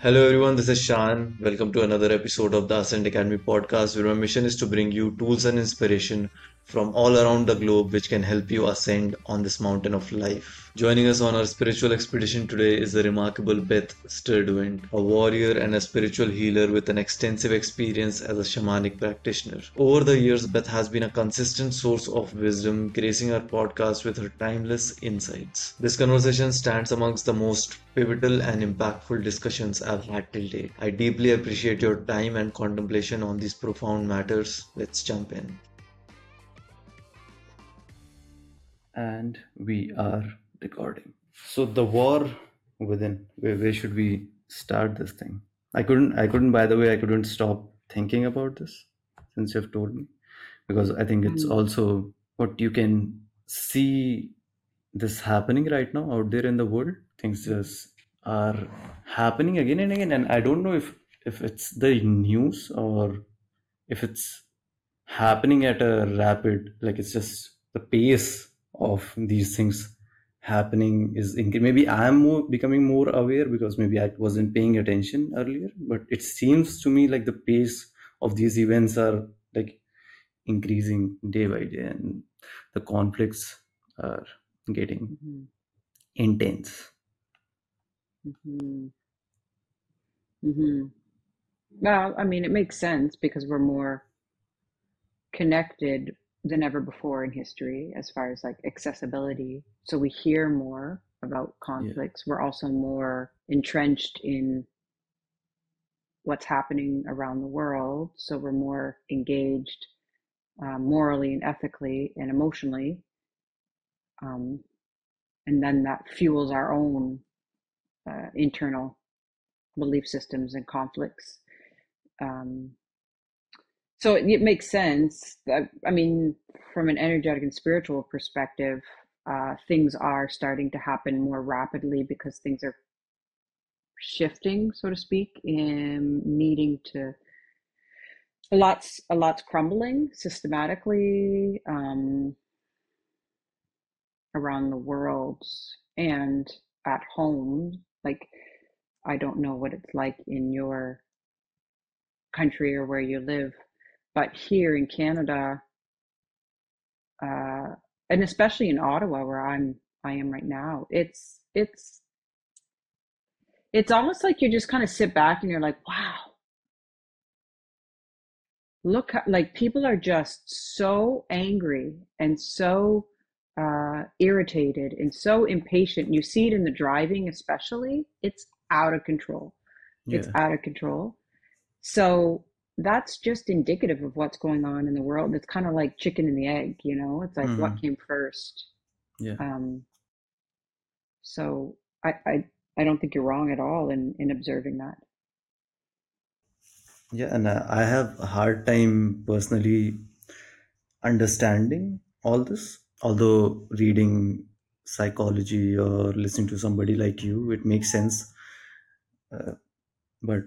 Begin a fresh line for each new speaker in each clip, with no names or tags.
Hello everyone, this is Shan. Welcome to another episode of the Ascend Academy podcast, where my mission is to bring you tools and inspiration from all around the globe which can help you ascend on this mountain of life. Joining us on our spiritual expedition today is the remarkable Beth Sturdevant, a warrior and a spiritual healer with an extensive experience as a shamanic practitioner. Over the years, Beth has been a consistent source of wisdom, gracing our podcast with her timeless insights. This conversation stands amongst the most pivotal and impactful discussions I've had till date. I deeply appreciate your time and contemplation on these profound matters. Let's jump in.
And we are recording. So the war within, where, where should we start this thing? I couldn't, I couldn't, by the way, I couldn't stop thinking about this since you've told me, because I think it's
Mm.
also what you can see this happening right now out there in the world. Things just are happening again and again, and I don't know if if it's the news or if it's happening at a rapid like it's just the pace of these things happening is incre- maybe i'm more becoming more aware because maybe i wasn't paying attention earlier but it seems to me like the pace of these events are like increasing day by day and the conflicts are getting
Mhm,
intense.
Mhm, mhm. Well, I mean, it makes sense because we're more connected than ever before in history as far as like accessibility. So we hear more about
yeah
conflicts. We're also more entrenched in what's happening around the world. So we're more engaged uh, morally and ethically and emotionally. Um, and then that fuels our own uh, internal belief systems and conflicts. Um, so it, it makes sense. That, I mean, from an energetic and spiritual perspective, uh, things are starting to happen more rapidly because things are shifting, so to speak, and needing to a lot's a lot's crumbling systematically um, around the world and at home. Like I don't know what it's like in your country or where you live, but here in Canada, uh, and especially in Ottawa, where I'm I am right now, it's it's it's almost like you just kind of sit back and you're like, wow, look, like people are just so angry and so uh, irritated and so impatient. You see it in the driving, especially. It's out of control. It's out of control. So that's just indicative of what's going on in the world. It's kind of like chicken and the egg, you know? It's like what
hmm
came first.
yeah
Um, so I, I I don't think you're wrong at all in in observing that.
yeah and uh, i have a hard time personally understanding all this. Although reading psychology or listening to somebody like you, it makes sense. Uh, but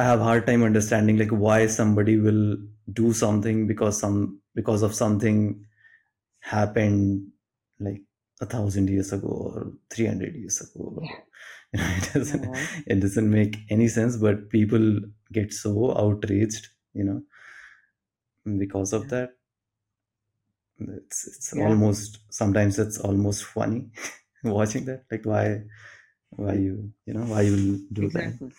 I have a hard time understanding like why somebody will do something because some because of something happened like a thousand years ago or three hundred years ago.
Yeah,
You know, it doesn't
right.
it doesn't make any sense. But people get so outraged, you know, because of
Yeah,
that. it's it's
yeah,
almost sometimes it's almost funny watching that like why why you you know why you will do that
exactly.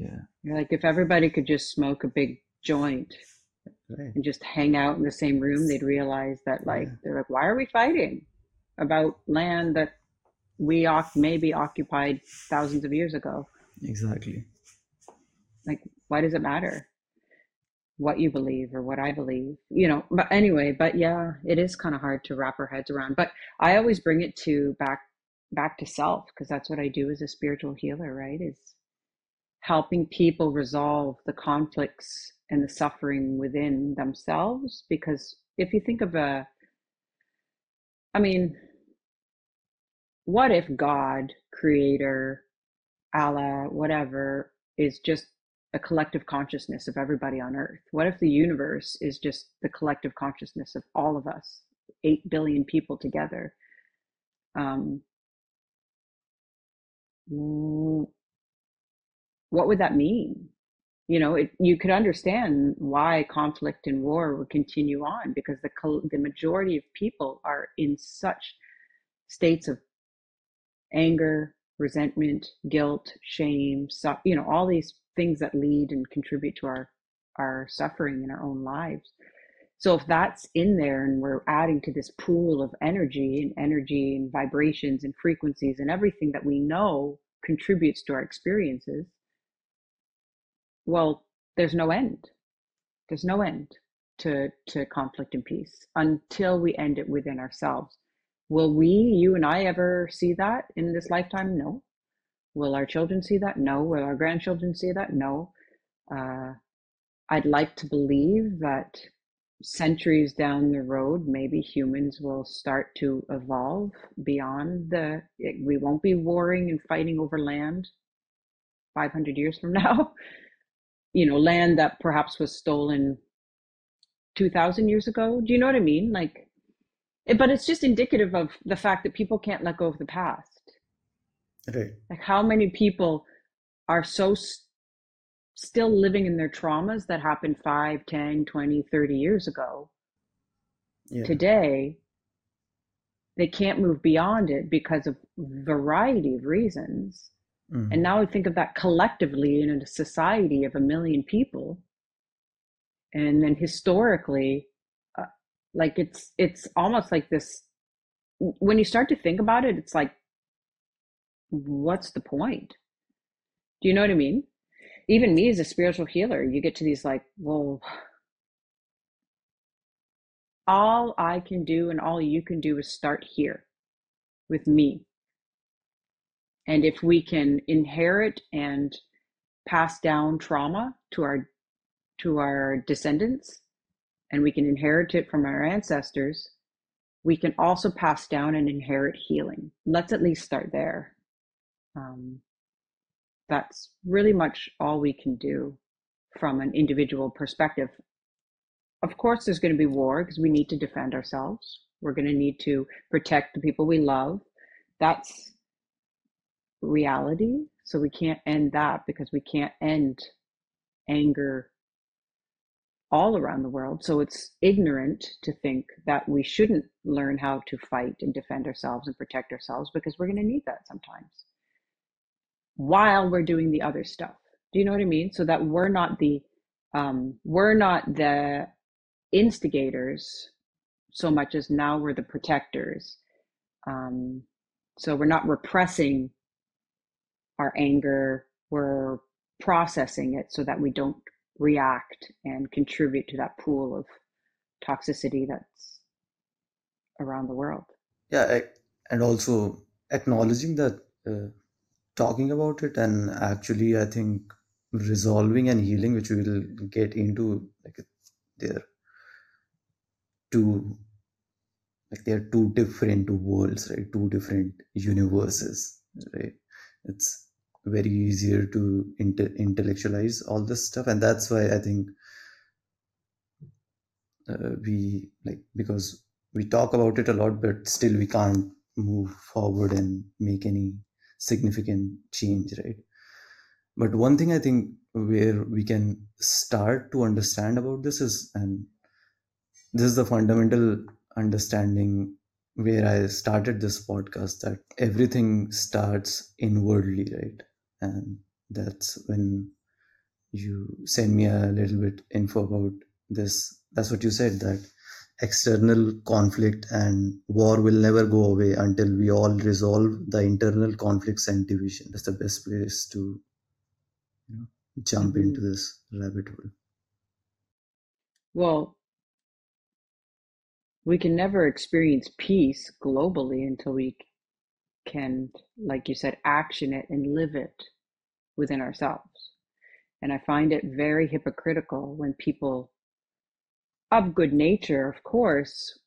Yeah
You're like if everybody could just smoke a big joint
right
and just hang out in the same room, they'd realize that like
yeah
they're like, why are we fighting about land that we oc- maybe occupied thousands of years ago?
exactly
Like, why does it matter what you believe or what I believe? You know, but anyway, but yeah, it is kind of hard to wrap our heads around. But I always bring it to back back to self because that's what I do as a spiritual healer, right? Is helping people resolve the conflicts and the suffering within themselves because if you think of a I mean, what if God, creator, Allah, whatever, is just a collective consciousness of everybody on earth? What if the universe is just the collective consciousness of all of us, 8 billion people together? Um, what would that mean? You know, it, you could understand why conflict and war would continue on because the the majority of people are in such states of anger, resentment, guilt, shame, you know, all these things that lead and contribute to our our suffering in our own lives. So if that's in there and we're adding to this pool of energy and energy and vibrations and frequencies and everything that we know contributes to our experiences, well, there's no end. There's no end to, to conflict and peace until we end it within ourselves. Will we, you and I, ever see that in this lifetime? No. Will our children see that? No. Will our grandchildren see that? No. Uh, I'd like to believe that centuries down the road, maybe humans will start to evolve beyond the, we won't be warring and fighting over land 500 years from now. You know, land that perhaps was stolen 2000 years ago. Do you know what I mean? Like, eh, but it's just indicative of the fact that people can't let go of the past.
Right.
Like, how many people are so st- still living in their traumas that happened 5, 10, 20, 30 years ago?
Yeah.
Today, they can't move beyond it because of variety of reasons.
Mhm.
And now I think of that collectively in a society of a million people. And then historically, uh, like it's it's almost like this when you start to think about it, it's like what's the point? Do you know what I mean? Even me as a spiritual healer, you get to these like, well, all I can do and all you can do is start here with me. And if we can inherit and pass down trauma to our to our descendants and we can inherit it from our ancestors, we can also pass down and inherit healing. Let's at least start there. Um, that's really much all we can do from an individual perspective. Of course, there's going to be war because we need to defend ourselves. We're going to need to protect the people we love. That's reality. So we can't end that because we can't end anger all around the world. So it's ignorant to think that we shouldn't learn how to fight and defend ourselves and protect ourselves because we're going to need that sometimes while we're doing the other stuff. Do you know what I mean? So that we're not the um, we're not the instigators so much as now we're the protectors. Um, so we're not repressing our anger, we're processing it so that we don't react and contribute to that pool of toxicity that's around the world.
Yeah, and also acknowledging that, uh, talking about it, and actually, I think resolving and healing, which we will get into, like they're two, like they're two different worlds, right? Two different universes, right? It's very easier to inte- intellectualize all this stuff, and that's why I think uh, we like because we talk about it a lot, but still we can't move forward and make any significant change, right? But one thing I think where we can start to understand about this is, and this is the fundamental understanding where I started this podcast that everything starts inwardly, right? And that's when you send me a little bit info about this. That's what you said that external conflict and war will never go away until we all resolve the internal conflicts and division. That's the best place to you know, jump
Mhm.
into this rabbit hole.
Well, we can never experience peace globally until we can, like you said, action it and live it within ourselves. And I find it very hypocritical when people of good nature, of course,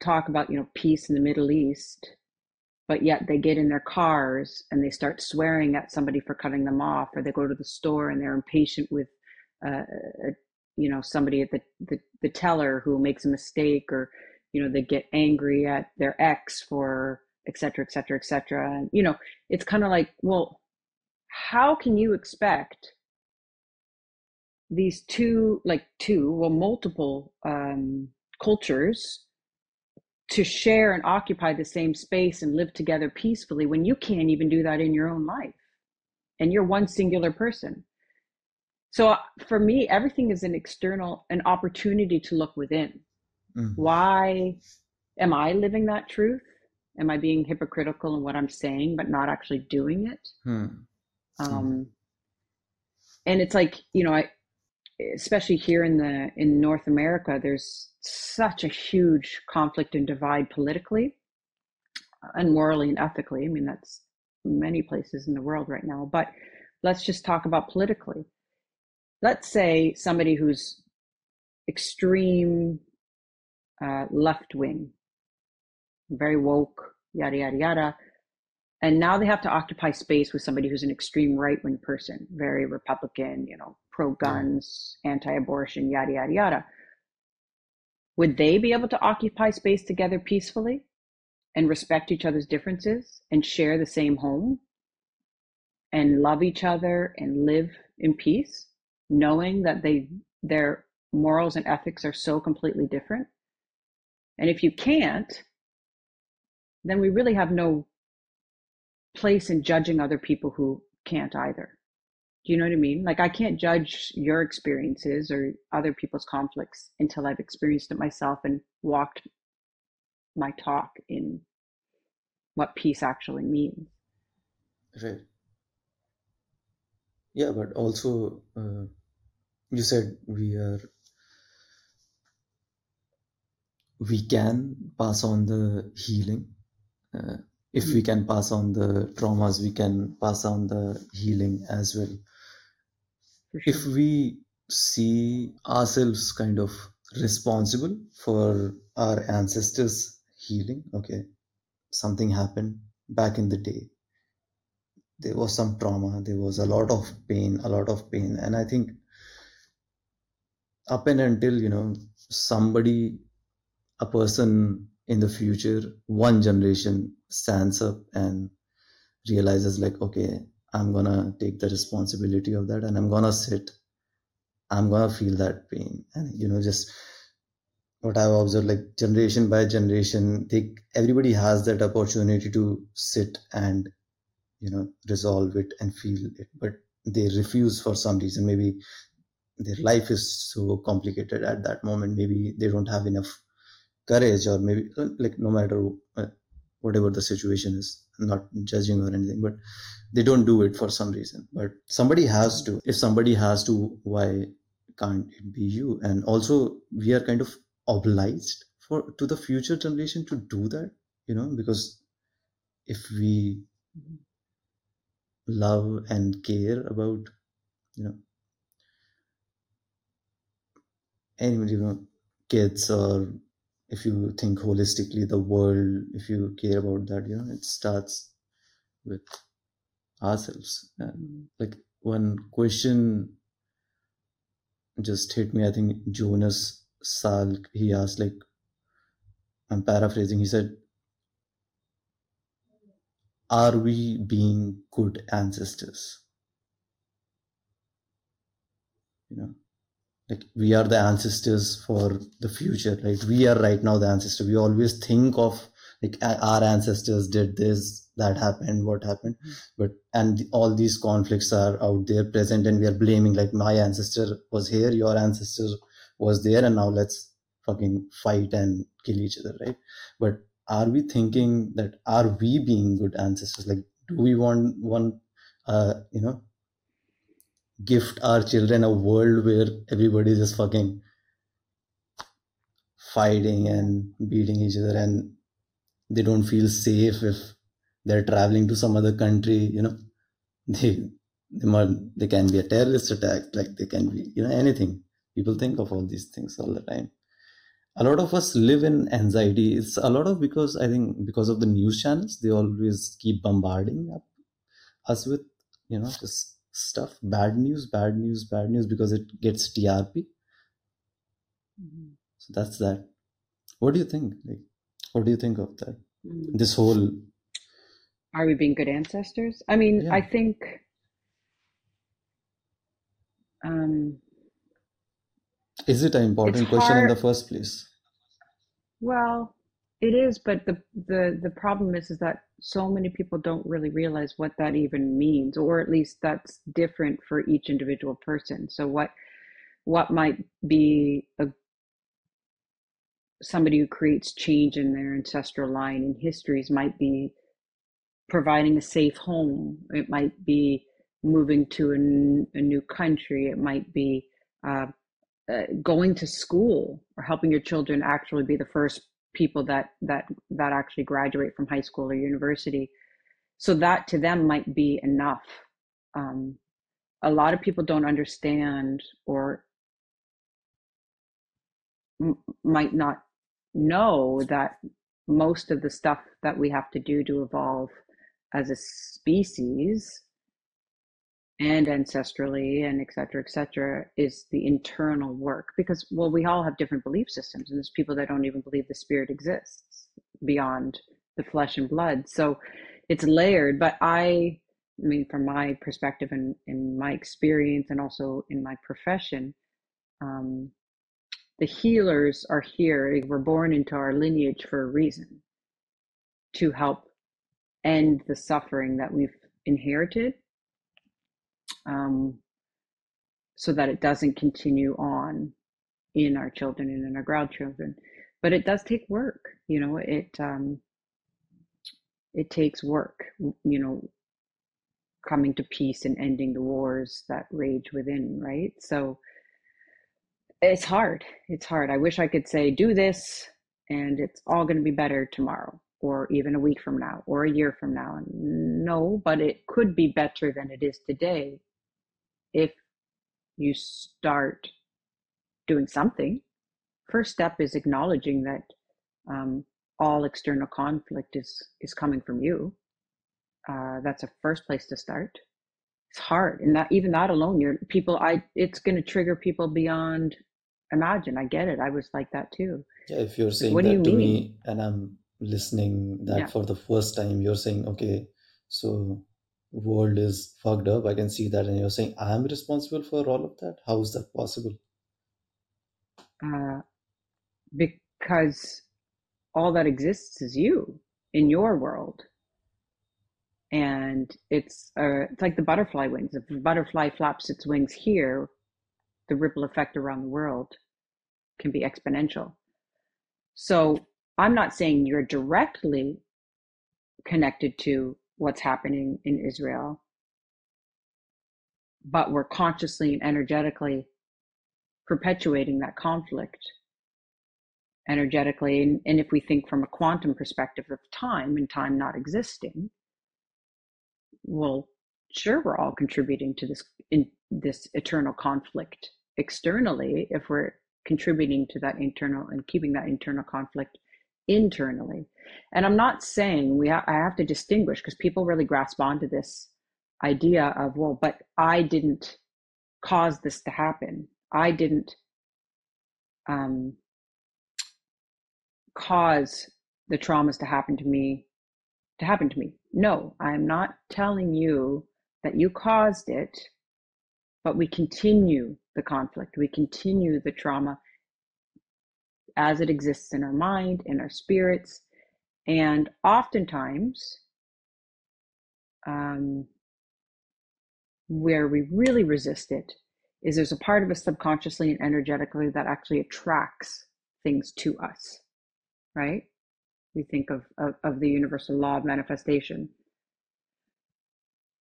talk about, you know, peace in the Middle East, but yet they get in their cars and they start swearing at somebody for cutting them off, or they go to the store and they're impatient with, uh, you know, somebody at the, the, the teller who makes a mistake, or, you know, they get angry at their ex for et cetera, et cetera, et cetera. And, you know, it's kind of like, well, how can you expect these two, like two, well, multiple um, cultures to share and occupy the same space and live together peacefully when you can't even do that in your own life and you're one singular person so uh, for me everything is an external an opportunity to look within
Mhm.
why am i living that truth am i being hypocritical in what i'm saying but not actually doing it?
Hmm.
um, and it's like you know i especially here in the in north america there's such a huge conflict and divide politically and morally and ethically. I mean that's many places in the world right now but let's just talk about politically. Let's say somebody who's extreme uh, left wing very woke yada yada yada and now they have to occupy space with somebody who's an extreme right wing person, very Republican, you know, pro guns, anti abortion, yada, yada, yada. Would they be able to occupy space together peacefully and respect each other's differences and share the same home and love each other and live in peace, knowing that they their morals and ethics are so completely different? And if you can't, then we really have no place in judging other people who can't either. Do you know what I mean? Like, I can't judge your experiences or other people's conflicts until I've experienced it myself and walked my talk in what peace actually means.
Right. Yeah, but also, uh, you said we are, we can pass on the healing. Uh, if we can pass on the traumas, we can pass on the healing as well.
Sure.
If we see ourselves kind of responsible for our ancestors' healing, okay, something happened back in the day. There was some trauma, there was a lot of pain, a lot of pain. And I think up and until, you know, somebody, a person in the future, one generation stands up and realizes, like, okay, I'm gonna take the responsibility of that and I'm gonna sit, I'm gonna feel that pain. And, you know, just what I've observed, like generation by generation, they everybody has that opportunity to sit and you know resolve it and feel it, but they refuse for some reason. Maybe their life is so complicated at that moment. Maybe they don't have enough courage, or maybe like no matter uh, whatever the situation is, I'm not judging or anything, but they don't do it for some reason. But somebody has to. If somebody has to, why can't it be you? And also, we are kind of obliged for to the future generation to do that you know because if we love and care about you know anybody you know kids or if you think holistically the world if you care about that you know it starts with ourselves. And like one question just hit me i think jonas salk he asked like i'm paraphrasing he said are we being good ancestors? You know like we are the ancestors for the future. Right we are right now the ancestor we always think of like our ancestors did this that happened what happened. But and all these conflicts are out there present and we are blaming like my ancestor was here your ancestor was there and now let's fucking fight and kill each other right? But are we thinking that are we being good ancestors? Like do we want one uh you know gift our children a world where everybody is just fucking fighting and beating each other and they don't feel safe if they're traveling to some other country you know. They they, might, they can be a terrorist attack like they can be you know anything. People think of all these things all the time. A lot of us live in anxiety. It's a lot of because i think because of the news channels they always keep bombarding us with you know just stuff bad news bad news bad news because it gets trp
Mhm.
so that's that what do you think like what do you think of that
Mm.
this whole
Are we being good ancestors? I mean,
Yeah.
I think Um,
Is it an important question in the first place?
Well, it is, but the the the problem is is that so many people don't really realize what that even means, or at least that's different for each individual person. So what what might be a somebody who creates change in their ancestral line and histories might be providing a safe home. It might be moving to a, a new country. It might be uh, uh, going to school or helping your children actually be the first people that that that actually graduate from high school or university. So that to them might be enough. Um, a lot of people don't understand or m- might not know that most of the stuff that we have to do to evolve as a species and ancestrally and et cetera, et cetera, is the internal work. Because, well, we all have different belief systems, and there's people that don't even believe the spirit exists beyond the flesh and blood. So it's layered. But I, I mean, from my perspective and in my experience, and also in my profession, um, the healers are here. We're born into our lineage for a reason to help end the suffering that we've inherited um, so that it doesn't continue on in our children and in our grandchildren. But it does take work, you know, it um, it takes work, you know, coming to peace and ending the wars that rage within, right? So it's hard. It's hard. I wish I could say, do this and it's all going to be better tomorrow or even a week from now or a year from now. No, but it could be better than it is today if you start doing something. First step is acknowledging that um, all external conflict is is coming from you. Uh, that's a first place to start. It's hard, and that even that alone, you're people. I it's going to trigger people beyond imagine. I get it. I was like that too.
Yeah, if you're saying
what do you
that to
mean?
me and I'm listening that
Yeah.
for the first time, you're saying, okay, so world is fucked up. I can see that, and you're saying I'm responsible for all of that. How is that possible?
Uh, because all that exists is you in your world. And it's uh, it's like the butterfly wings. If a butterfly flaps its wings here, the ripple effect around the world can be exponential. So I'm not saying you're directly connected to what's happening in Israel, but we're consciously and energetically perpetuating that conflict energetically. And, and if we think from a quantum perspective of time and time not existing, well, sure, we're all contributing to this in this eternal conflict externally if we're contributing to that internal and keeping that internal conflict internally. And I'm not saying we ha- I have to distinguish because people really grasp onto this idea of well, but I didn't cause this to happen. I didn't um, cause the traumas to happen to me to happen to me. No, I'm not telling you that you caused it, but we continue the conflict. We continue the trauma as it exists in our mind, in our spirits, and oftentimes, um, where we really resist it is there's a part of us subconsciously and energetically that actually attracts things to us, right? We think of, of, of the universal law of manifestation.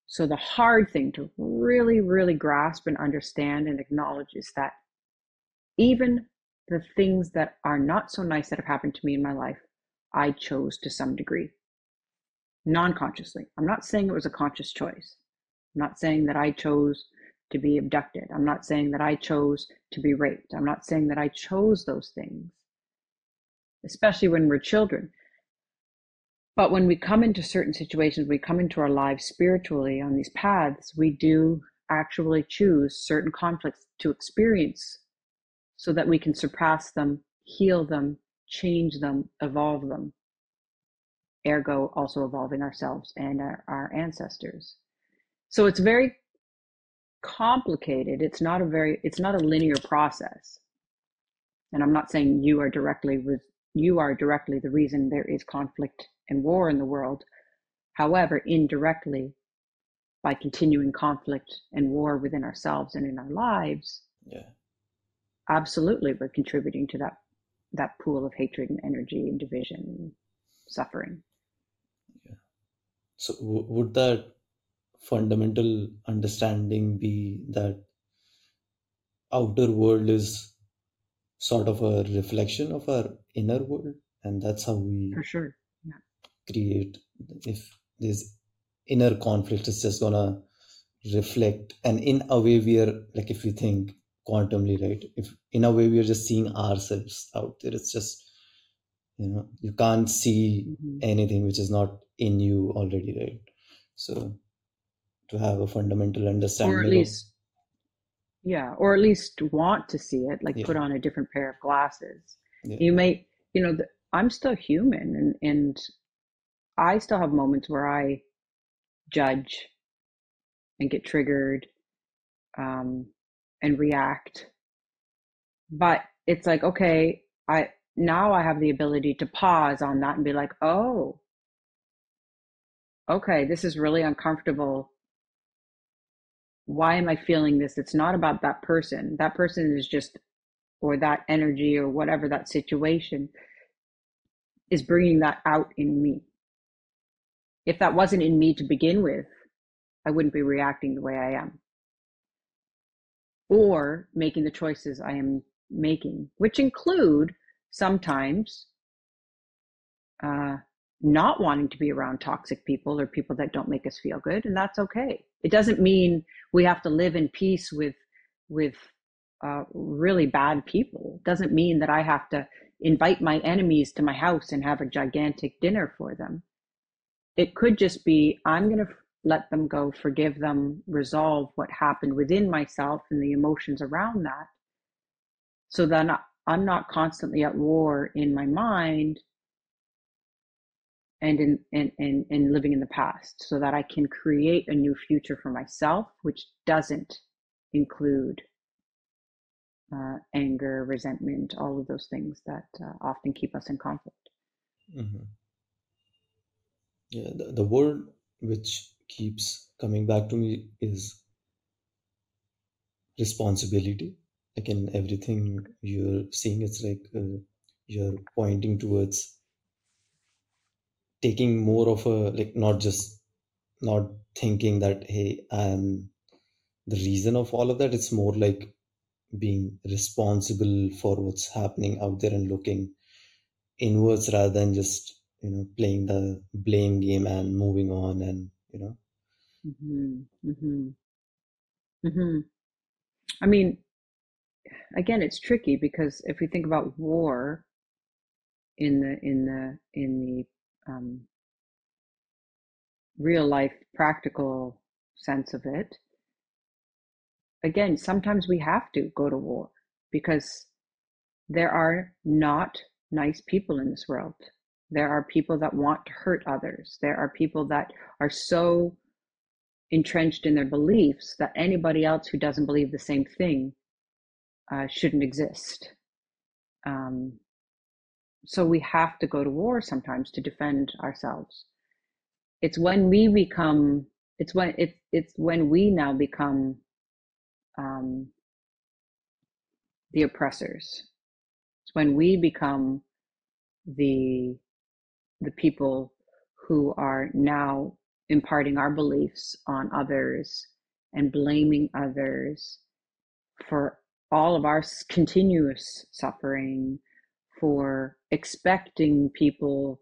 So, the hard thing to really, really grasp and understand and acknowledge is that even the things that are not so nice that have happened to me in my life, I chose to some degree, non consciously. I'm not saying it was a conscious choice. I'm not saying that I chose to be abducted. I'm not saying that I chose to be raped. I'm not saying that I chose those things, especially when we're children. But when we come into certain situations, we come into our lives spiritually on these paths, we do actually choose certain conflicts to experience so that we can surpass them, heal them, change them, evolve them. Ergo, also evolving ourselves and our, our ancestors. So it's very complicated. It's not a very, it's not a linear process. And I'm not saying you are directly with, you are directly the reason there is conflict and war in the world. However, indirectly, by continuing conflict and war within ourselves and in our lives,
Yeah.
Absolutely we're contributing to that that pool of hatred and energy and division and suffering. Yeah.
So w would that fundamental understanding be that outer world is sort of a reflection of our inner world, and that's how we
For sure. Yeah.
create if this inner conflict is just gonna reflect and in a way we are like if we think quantumly right? If in a way we are just seeing ourselves out there. It's just you know you can't see
hmm
anything which is not in you already right? So to have a fundamental understanding
Or at
understanding of
least, yeah, or at least want to see it, like
yeah.
put on a different pair of glasses.
yeah.
You may, you know, the, I'm still human and, and I still have moments where I judge and get triggered um, and react. But it's like, okay, I now I have the ability to pause on that and be like, oh, okay, this is really uncomfortable. Why am I feeling this? It's not about that person. That person is just, or that energy or whatever that situation is bringing that out in me. If that wasn't in me to begin with, I wouldn't be reacting the way I am or making the choices I am making, which include sometimes uh, not wanting to be around toxic people or people that don't make us feel good, and that's okay. It doesn't mean we have to live in peace with with uh, really bad people. It doesn't mean that I have to invite my enemies to my house and have a gigantic dinner for them. It could just be I'm going to let them go, forgive them, resolve what happened within myself and the emotions around that, so then I'm not constantly at war in my mind and in in, in, in living in the past so that I can create a new future for myself, which doesn't include uh, anger, resentment, all of those things that uh, often keep us in conflict.
hmm yeah the, the word which keeps coming back to me is responsibility. Like in everything you're seeing it's like uh, you're pointing towards taking more of a like not just not thinking that hey i'm the reason of all of that it's more like being responsible for what's happening out there and looking inwards rather than just you know playing the blame game and moving on and you know?
Hmm hmm hmm I mean, again, it's tricky because if we think about war in the in the in the um, real life practical sense of it, again, sometimes we have to go to war because there are not nice people in this world. There are people that want to hurt others. There are people that are so entrenched in their beliefs that anybody else who doesn't believe the same thing uh, shouldn't exist. Um, so we have to go to war sometimes to defend ourselves. It's when we become, it's when it, it's when we now become um, the oppressors. It's when we become the the people who are now imparting our beliefs on others and blaming others for all of our continuous suffering, for expecting people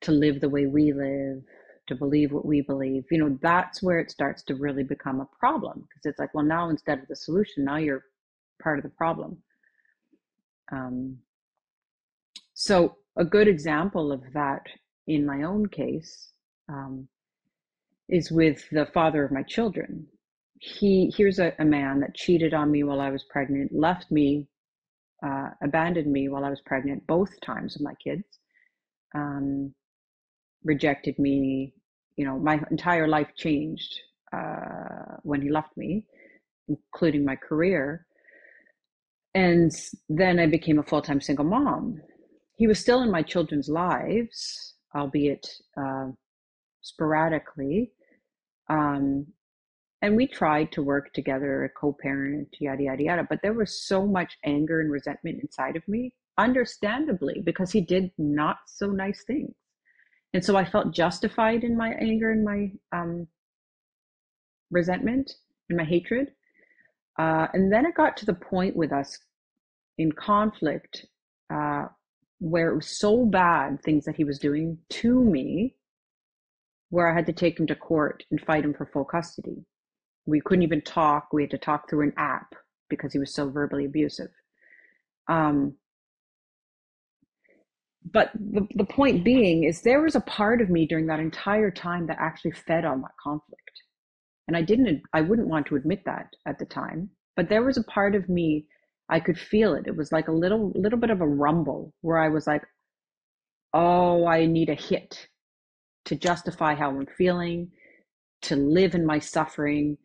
to live the way we live, to believe what we believe. You know, that's where it starts to really become a problem because it's like, well, now instead of the solution, now you're part of the problem. Um, so, a good example of that in my own case um, is with the father of my children. He here's a, a, man that cheated on me while I was pregnant, left me, uh, abandoned me while I was pregnant, both times of my kids, um, rejected me. You know, my entire life changed uh, when he left me, including my career. And then I became a full time single mom. He was still in my children's lives, albeit uh, sporadically. Um, and we tried to work together, co parent, yada, yada, yada. But there was so much anger and resentment inside of me, understandably, because he did not so nice things. And so I felt justified in my anger and my um, resentment and my hatred. Uh, and then it got to the point with us in conflict uh, where it was so bad, things that he was doing to me, where I had to take him to court and fight him for full custody. We couldn't even talk. We had to talk through an app because he was so verbally abusive. Um, but the, the point being is there was a part of me during that entire time that actually fed on that conflict and i didn't i wouldn't want to admit that at the time but there was a part of me i could feel it it was like a little little bit of a rumble where i was like oh i need a hit to justify how i'm feeling to live in my suffering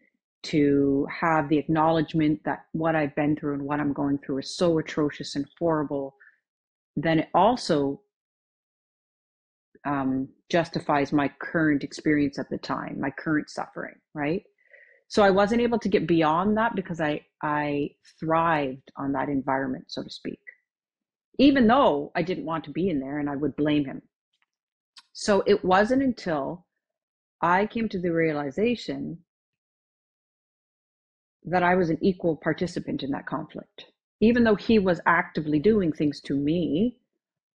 to have the acknowledgement that what i've been through and what i'm going through is so atrocious and horrible then it also um, justifies my current experience at the time, my current suffering, right? So I wasn't able to get beyond that because I I thrived on that environment, so to speak, even though I didn't want to be in there and I would blame him. So it wasn't until I came to the realization that I was an equal participant in that conflict. Even though he was actively doing things to me,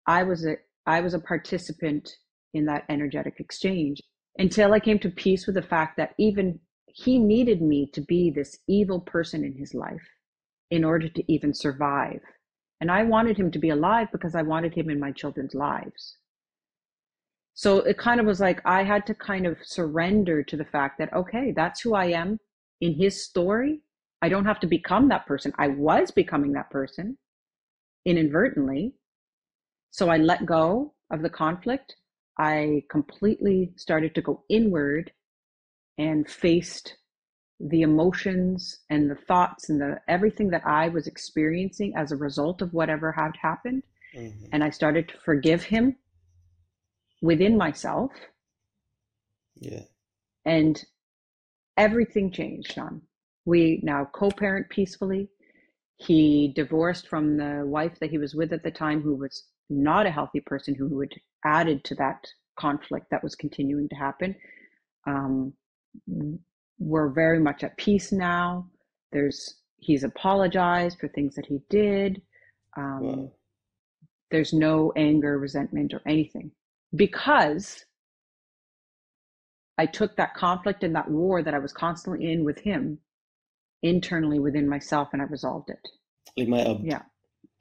I was a I was a participant in that energetic exchange. Until I came to peace with the fact that even he needed me to be this evil person in his life in order to even survive. And I wanted him to be alive because I wanted him in my children's lives. So it kind of was like I had to kind of surrender to the fact that, okay, that's who I am in his story. I don't have to become that person. I was becoming that person inadvertently. So I let go of the conflict. I completely started to go inward and faced the emotions and the thoughts and the everything that I was experiencing as a result of whatever had happened. Mm-hmm. And I started to forgive him within myself.
Yeah.
And everything changed, Sean. We now co parent peacefully. He divorced from the wife that he was with at the time, who was not a healthy person, who had added to that conflict that was continuing to happen. Um, we're very much at peace now. There's he's apologized for things that he did. Um, wow. There's no anger, resentment, or anything because I took that conflict and that war that I was constantly in with him internally within myself and I resolved it.
Like my up,
yeah.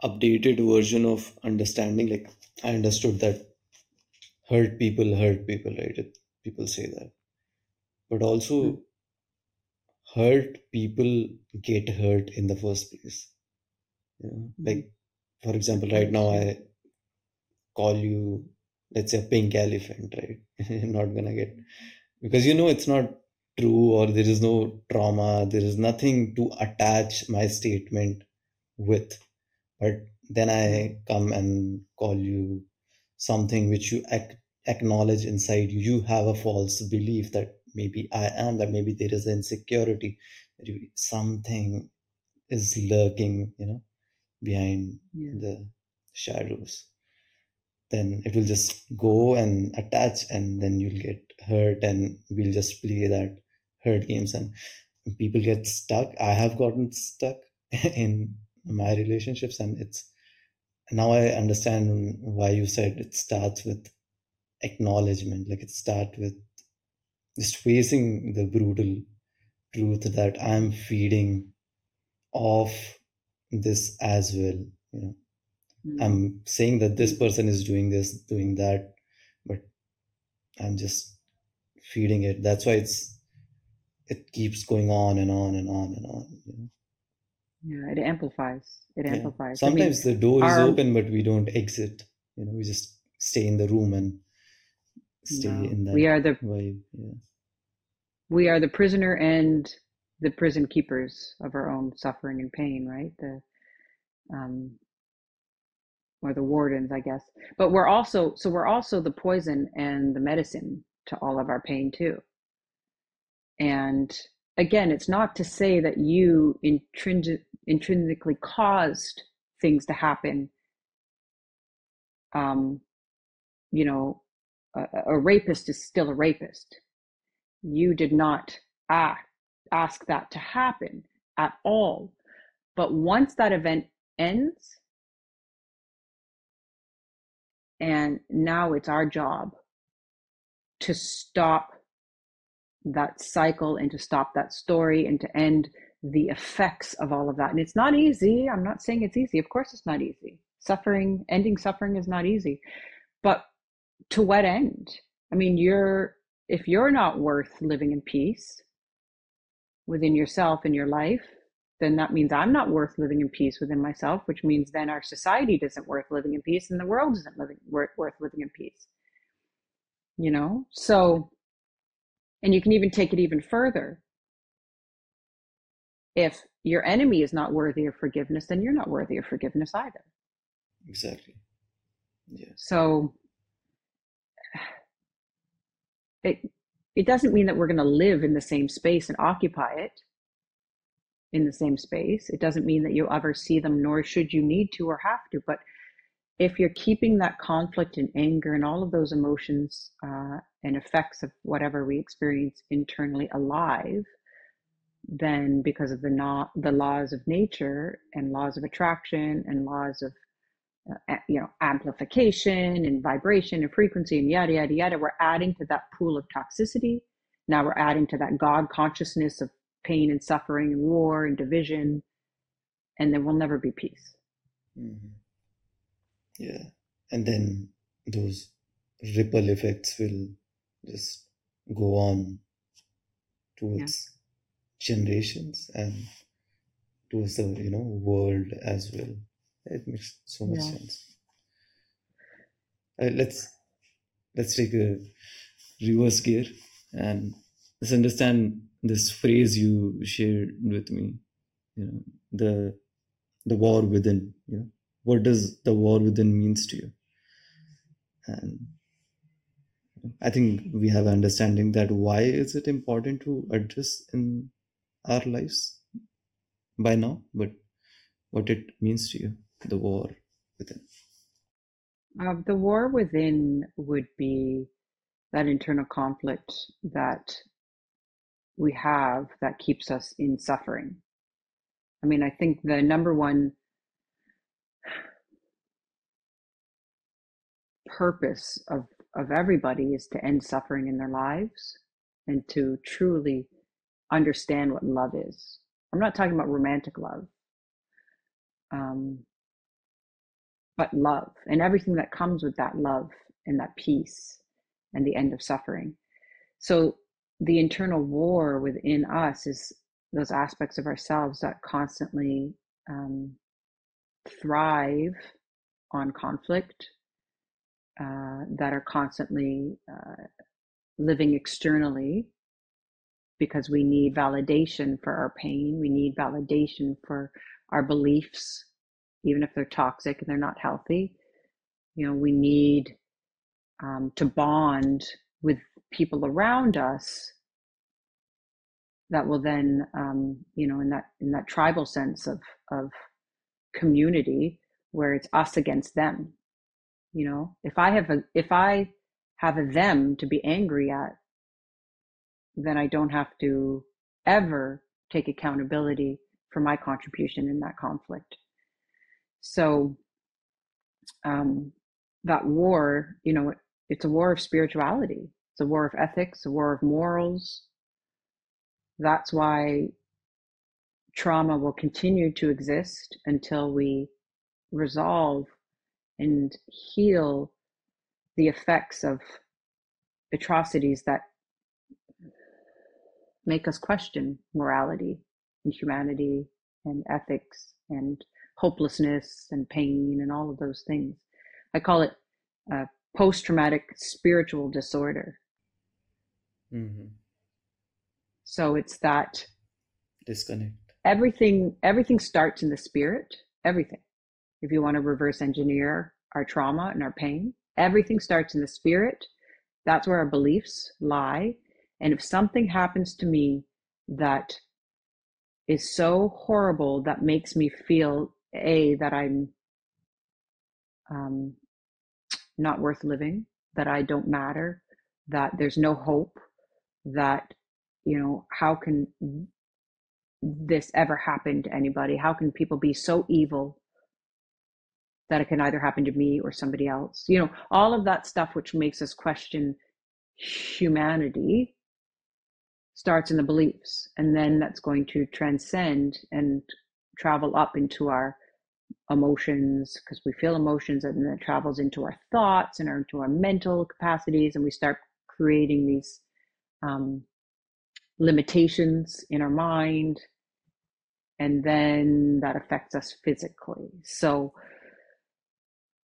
updated version of understanding, like I understood that hurt people hurt people, right? People say that. But also, mm-hmm. hurt people get hurt in the first place. You know? mm-hmm. Like, for example, right now I call you, let's say, a pink elephant, right? You're not gonna get, because you know it's not true or there is no trauma there is nothing to attach my statement with but then i come and call you something which you ac- acknowledge inside you you have a false belief that maybe i am that maybe there is insecurity something is lurking you know behind yeah. the shadows then it will just go and attach and then you'll get hurt and we'll just play that hurt games and people get stuck i have gotten stuck in my relationships and it's now i understand why you said it starts with acknowledgement like it starts with just facing the brutal truth that i'm feeding off this as well you know mm. i'm saying that this person is doing this doing that but i'm just feeding it that's why it's it keeps going on and on and on and on. You know?
Yeah, it amplifies. It yeah. amplifies.
Sometimes I mean, the door is our, open, but we don't exit. You know, we just stay in the room and stay no, in that.
We are the
vibe. Yeah.
We are the prisoner and the prison keepers of our own suffering and pain, right? The um, or the wardens, I guess. But we're also so we're also the poison and the medicine to all of our pain too. And again, it's not to say that you intrinsic, intrinsically caused things to happen. Um, you know, a, rapist is still a rapist. You did not act, ask that to happen at all. But once that event ends, and now it's our job to stop that cycle and to stop that story and to end the effects of all of that. And it's not easy. I'm not saying it's easy. Of course, it's not easy. Suffering, ending suffering is not easy. But to what end? I mean, you're, if you're not worth living in peace within yourself and your life, then that means I'm not worth living in peace within myself, which means then our society isn't worth living in peace and the world isn't living worth, worth living in peace. You know? So, and you can even take it even further. If your enemy is not worthy of forgiveness, then you're not worthy of forgiveness either.
Exactly. Yeah.
So it it doesn't mean that we're going to live in the same space and occupy it in the same space. It doesn't mean that you'll ever see them, nor should you need to or have to. But if you're keeping that conflict and anger and all of those emotions uh, and effects of whatever we experience internally alive, then because of the not the laws of nature and laws of attraction and laws of uh, you know amplification and vibration and frequency and yada yada yada, we're adding to that pool of toxicity. Now we're adding to that God consciousness of pain and suffering and war and division, and there will never be peace.
Mm-hmm. Yeah. And then those ripple effects will just go on towards yeah. generations and towards the you know world as well. It makes so much yeah. sense. Uh, let's let's take a reverse gear and let's understand this phrase you shared with me. You know the the war within. You know what does the war within means to you and i think we have understanding that why is it important to address in our lives by now but what it means to you the war within?
Uh, the war within would be that internal conflict that we have that keeps us in suffering. I mean i think the number one purpose of, of everybody is to end suffering in their lives and to truly understand what love is. I'm not talking about romantic love, um, but love and everything that comes with that love and that peace and the end of suffering. So the internal war within us is those aspects of ourselves that constantly um, thrive on conflict, uh, that are constantly uh, living externally because we need validation for our pain. We need validation for our beliefs, even if they're toxic and they're not healthy. You know, we need um, to bond with people around us that will then, um, you know, in that in that tribal sense of of community, where it's us against them you know if i have a if i have a them to be angry at then i don't have to ever take accountability for my contribution in that conflict so um, that war you know it's a war of spirituality. It's a war of ethics a war of morals. That's why trauma will continue to exist until we resolve and heal the effects of atrocities that make us question morality and humanity and ethics and hopelessness and pain and all of those things. I call it post traumatic spiritual disorder. Mm-hmm. So it's that
disconnect
everything everything starts in the spirit everything if you want to reverse engineer our trauma and our pain everything starts in the spirit that's where our beliefs lie and if something happens to me that is so horrible that makes me feel a that i'm um, not worth living that i don't matter that there's no hope that you know how can this ever happen to anybody? How can people be so evil that it can either happen to me or somebody else? You know all of that stuff which makes us question humanity starts in the beliefs and then that's going to transcend and travel up into our emotions because we feel emotions and then it travels into our thoughts and our, into our mental capacities and we start creating these um, limitations in our mind and then that affects us physically so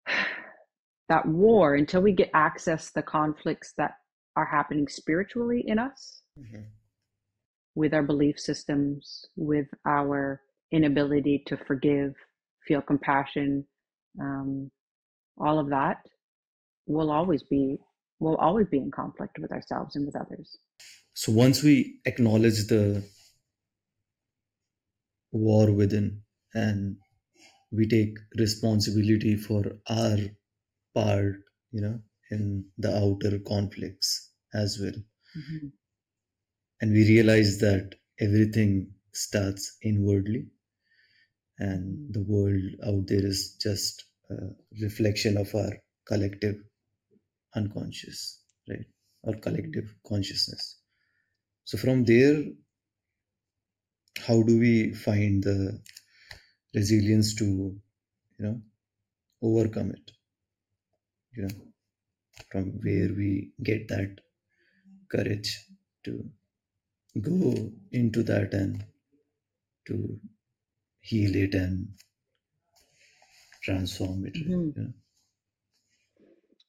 that war until we get access the conflicts that are happening spiritually in us mm-hmm. with our belief systems with our inability to forgive feel compassion um, all of that will always be will always be in conflict with ourselves and with others
so once we acknowledge the war within and we take responsibility for our part you know in the outer conflicts as well mm-hmm. and we realize that everything starts inwardly and the world out there is just a reflection of our collective unconscious right? Or collective consciousness. So from there how do we find the resilience to you know overcome it? You know from where we get that courage to go into that and to heal it and transform it mm-hmm. you know?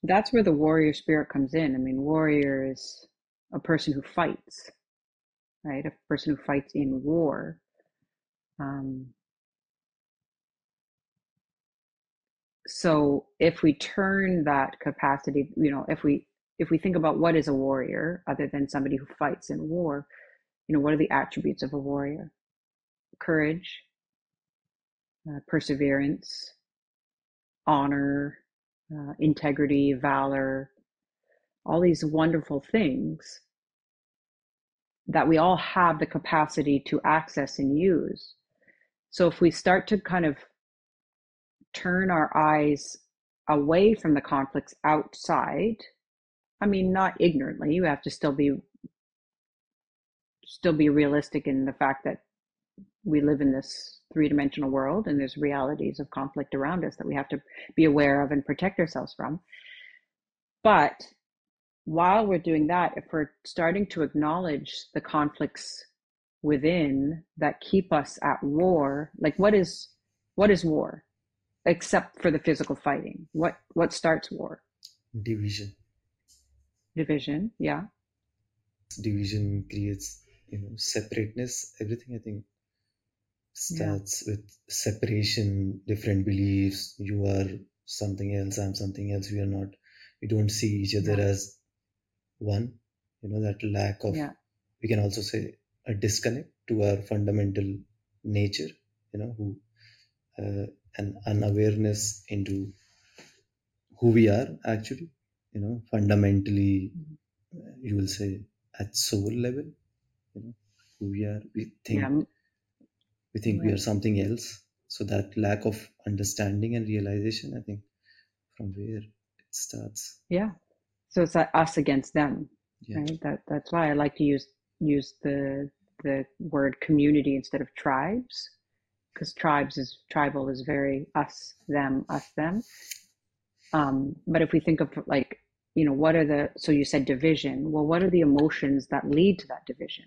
that's where the warrior spirit comes in i mean warrior is a person who fights right? A person who fights in war. Um, so if we turn that capacity, you know, if we if we think about what is a warrior other than somebody who fights in war, you know, what are the attributes of a warrior? Courage, uh, perseverance, honor, uh, integrity, valor, all these wonderful things that we all have the capacity to access and use. So if we start to kind of turn our eyes away from the conflicts outside, I mean, not ignorantly, you have to still be still be realistic in the fact that we live in this three-dimensional world and there's realities of conflict around us that we have to be aware of and protect ourselves from. But while we're doing that, if we're starting to acknowledge the conflicts within that keep us at war, like what is what is war, except for the physical fighting? What what starts war?
Division.
Division, yeah.
Division creates you know separateness. Everything I think starts yeah. with separation, different beliefs. You are something else. I'm something else. We are not. We don't see each other yeah. as one you know that lack of yeah. we can also say a disconnect to our fundamental nature you know who uh, an unawareness into who we are actually you know fundamentally you will say at soul level you know who we are we think yeah. We think we are something else. So that lack of understanding and realization i think from where it starts.
Yeah. So it's like us against them yeah. right? That that's why i like to use use the the word community instead of tribes because tribes is tribal is very us them us them. Um, but if we think of like you know what are the so you said division. Well what are the emotions that lead to that division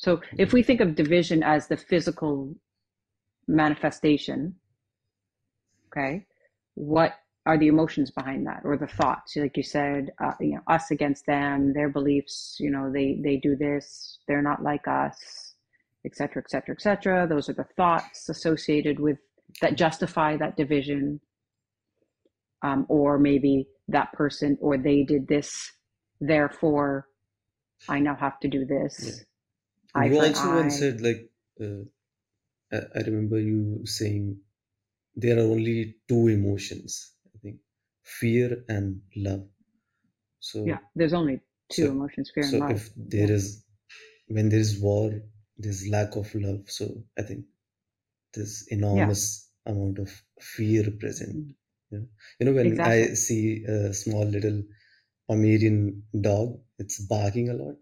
so if we think of division as the physical manifestation okay what are the emotions behind that or the thoughts like you said uh, you know us against them their beliefs you know they they do this they're not like us et cetera, et cetera, et cetera. Those are the thoughts associated with that justify that division. Um, or maybe that person or they did this, therefore I now have to do this.
Yeah.
Eye
You also once said like uh, I, remember you saying there are only two emotions, I think, fear and love. So
Yeah, there's only two
so
emotions, fear and
so
love.
if there is when there is war, there's lack of love. So I think there's
Yeah,
enormous amount of fear present.
mm,
You know, you know when
exactly.
I see a small little Pomeranian dog, it's barking a lot,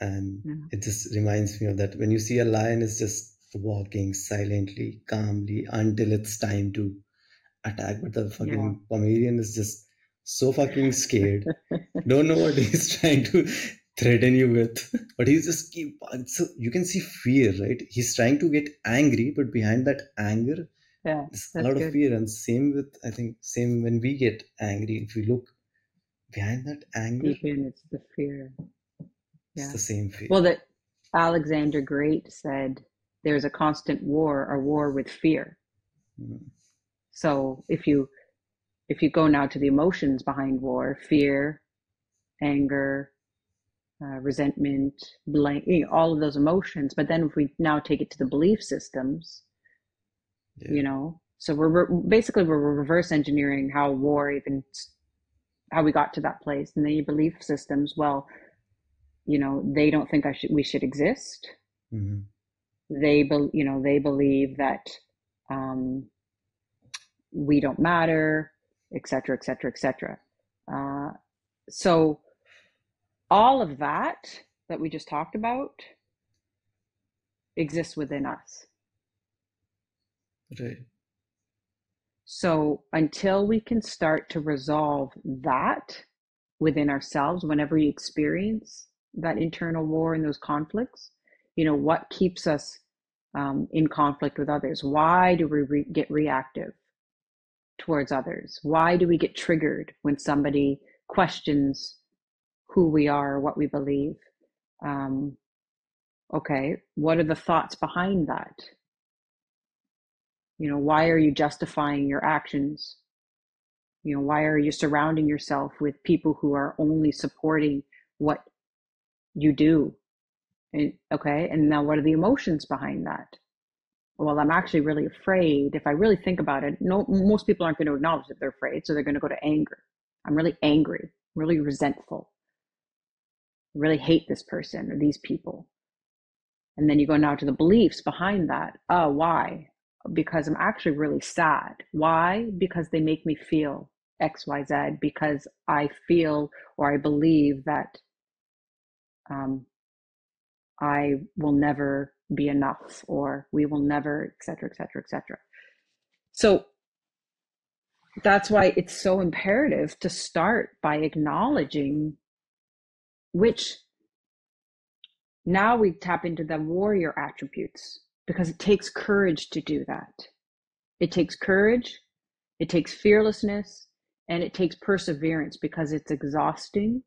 and
Yeah.
it just reminds me of that. When you see a lion, it's just walking silently, calmly until it's time to attack. But the
Yeah.
fucking Pomeranian is just so fucking scared, don't know what he's trying to threaten you with, but he's just keep. So you can see fear, right? He's trying to get angry, but behind that anger,
Yeah,
there's a lot of fear. And same with, I think, same when we get angry. If we look behind that anger,
Deep in, it's the fear.
It's
Yeah.
the same fear.
Well, that Alexander Great said there's a constant war, a war with fear.
Mm,
So if you if you go now to the emotions behind war, fear, anger, uh, resentment, blame, you know, all of those emotions. But then if we now take it to the belief systems,
Yeah.
you know, so we're, we're basically we're reverse engineering how war even how we got to that place, and then your belief systems. Well, you know, they don't think I should we should exist.
Mhm.
They bel you know they believe that um, we don't matter, et cetera, et cetera, et cetera. Uh, so all of that that we just talked about exists within us.
Right.
So until we can start to resolve that within ourselves, whenever we experience that internal war and those conflicts, you know, what keeps us um, in conflict with others? Why do we re- get reactive towards others? Why do we get triggered when somebody questions who we are, what we believe? Um, okay, what are the thoughts behind that? You know, why are you justifying your actions? You know, why are you surrounding yourself with people who are only supporting what you do? And okay, and now what are the emotions behind that? Well, I'm actually really afraid. If I really think about it, no, most people aren't going to acknowledge that they're afraid, so they're going to go to anger. I'm really angry, really resentful, really hate this person or these people. And then you go now to the beliefs behind that. Oh, why? Because I'm actually really sad. Why? Because they make me feel X, Y, Z. Because I feel or I believe that um, I will never be enough, or we will never, et cetera, et cetera, et cetera. So that's why it's so imperative to start by acknowledging which now we tap into the warrior attributes because it takes courage to do that. It takes courage, it takes fearlessness, and it takes perseverance because it's exhausting,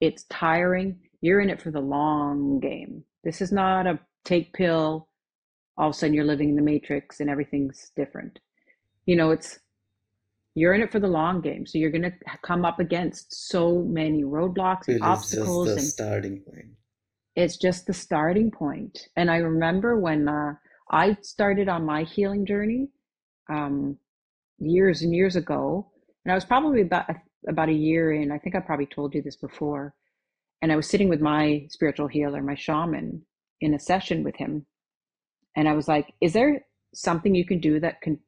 it's tiring. You're in it for the long game. This is not a take pill, all of a sudden you're living in the matrix and everything's different. You know, it's you're in it for the long game. So you're going to come up against so many roadblocks and
Fear is just
obstacles
the
and
starting point.
it's just the starting point. And I remember when uh, I started on my healing journey um, years and years ago, and I was probably about about a year in. I think I probably told you this before. And I was sitting with my spiritual healer, my shaman, in a session with him, and I was like, "Is there something you can do that can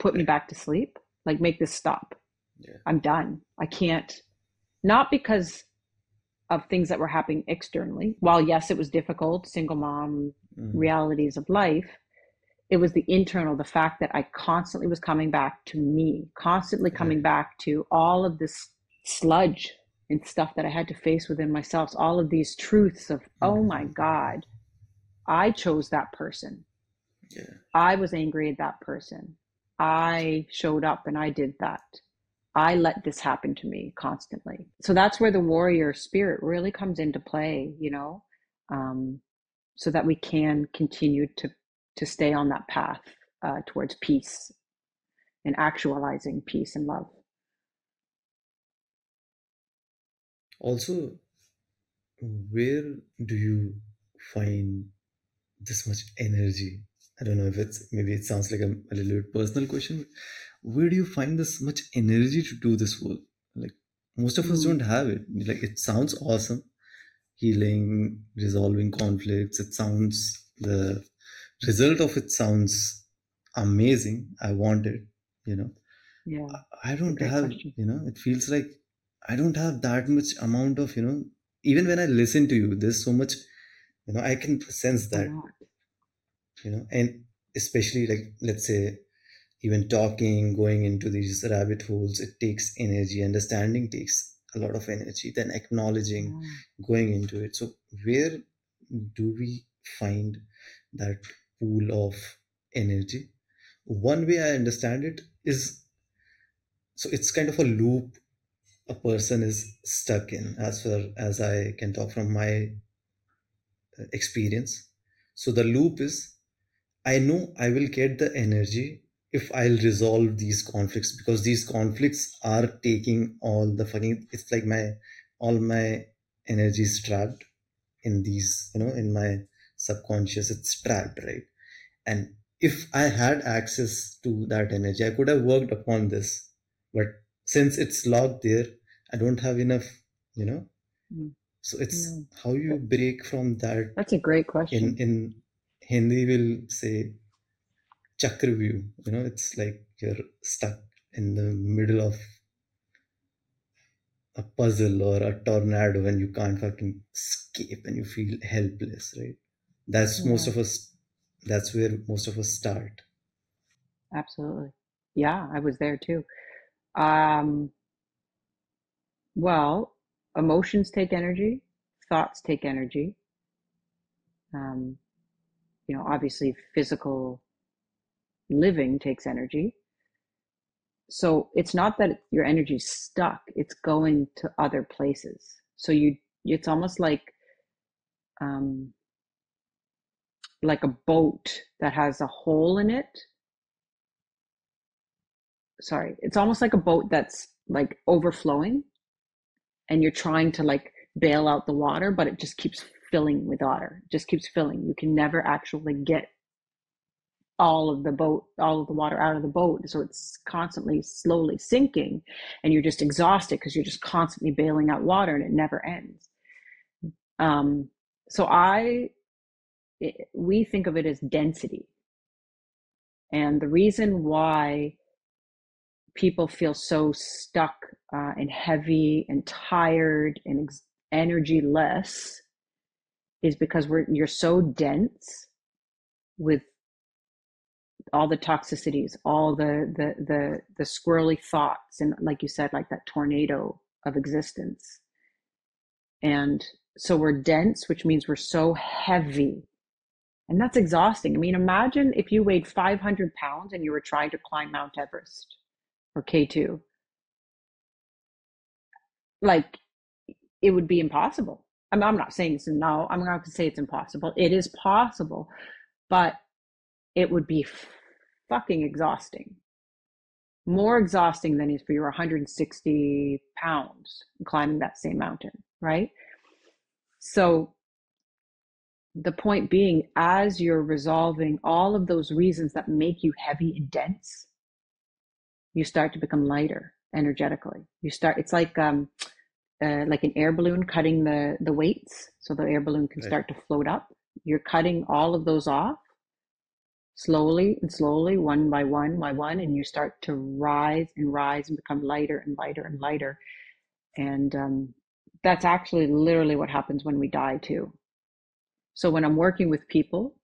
put me back to sleep? Like make this stop?
Yeah.
I'm done. I can't." Not because of things that were happening externally. While yes, it was difficult, single mom
Mm.
realities of life, it was the internal, the fact that I constantly was coming back to me, constantly coming
Right.
back to all of this sludge and stuff that I had to face within myself, all of these truths of, oh my
Mhm.
God, I chose that person.
Yeah.
I was angry at that person. I showed up and I did that. I let this happen to me constantly. So that's where the warrior spirit really comes into play, you know? Um, so that we can continue to to stay on that path uh, towards peace and actualizing peace and love.
Also, where do you find this much energy? I don't know if it's maybe it sounds like a, a little bit personal question. Where do you find this much energy to do this work? Like most of us
Mm.
don't have it. Like it sounds awesome, healing, resolving conflicts. It sounds the result of it sounds amazing. I want it, you know.
Yeah,
I don't have,
question.
you know, it feels like I don't have that much amount of, you know, even when I listen to you, there's so much, you know, I can sense that, you know, and especially like, let's say, even talking, going into these rabbit holes, it takes energy. Understanding takes a lot of energy. Then acknowledging,
Yeah.
going into it. So, where do we find that pool of energy? One way I understand it is so it's kind of a loop a person is stuck in as far as i can talk from my uh, experience. So the loop is i know i will get the energy if i'll resolve these conflicts because these conflicts are taking all the fucking it's like my all my energy is trapped in these you know in my subconscious it's trapped right? And if i had access to that energy i could have worked upon this but since it's locked there i don't have enough you know
Mm.
so it's
No.
how you break from that
That's a great question.
in hindi we'll say chakravyuh you know it's like you're stuck in the middle of a puzzle or a tornado and you can't fucking escape and you feel helpless right that's most of us that's where most of us start
Absolutely. Yeah, I was there too. Um, well, emotions take energy, thoughts take energy. Um, you know, obviously physical living takes energy. So it's not that your energy's stuck, it's going to other places. So you it's almost like um like a boat that has a hole in it. Sorry, it's almost like a boat that's like overflowing and you're trying to like bail out the water, but it just keeps filling with water, just keeps filling. You can never actually get all of the boat, all of the water out of the boat. So it's constantly slowly sinking and you're just exhausted because you're just constantly bailing out water and it never ends. Um, so I, it, we think of it as density. And the reason why people feel so stuck uh, and heavy and tired and ex- energyless is because we're you're so dense with all the toxicities, all the the the the squirrely thoughts, and like you said, like that tornado of existence. And so we're dense, which means we're so heavy. And that's exhausting. I mean, imagine if you weighed 500 pounds and you were trying to climb Mount Everest or K2. Like, it would be impossible. I mean, I'm not saying it's no, I'm not going to say it's impossible. It is possible, but it would be fucking exhausting. More exhausting than if you're 160 pounds climbing that same mountain, right? So, the point being, as you're resolving all of those reasons that make you heavy and dense, you start to become lighter energetically. You start, it's like, um, uh, like an air balloon cutting the, the weights so the air balloon can
Right.
start to float up. You're cutting all of those off slowly and slowly, one by one by one, and you start to rise and rise and become lighter and lighter and lighter. And um, that's actually literally what happens when we die, too. So when I'm working with people,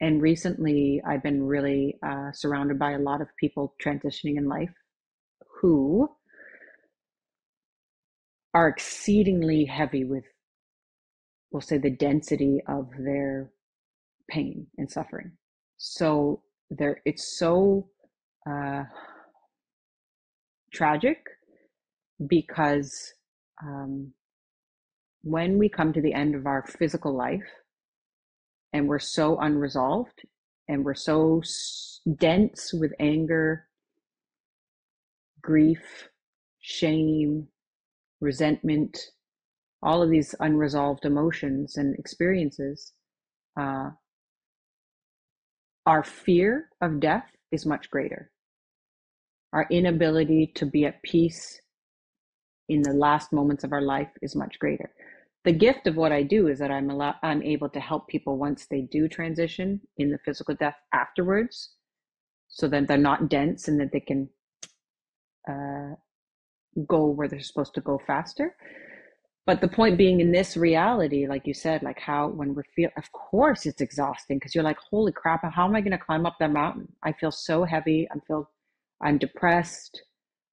and recently I've been really uh, surrounded by a lot of people transitioning in life who are exceedingly heavy with, we'll say, the density of their pain and suffering. So there, it's so uh, tragic because um, when we come to the end of our physical life, and we're so unresolved and we're so dense with anger, grief, shame, resentment, all of these unresolved emotions and experiences, uh, our fear of death is much greater. Our inability to be at peace in the last moments of our life is much greater. The gift of what I do is that I'm, allow- I'm able to help people once they do transition in the physical death afterwards, so that they're not dense and that they can uh, go where they're supposed to go faster. But the point being in this reality, like you said, like how when we feel, of course it's exhausting because you're like, holy crap, how am I going to climb up that mountain? I feel so heavy. I feel, I'm depressed.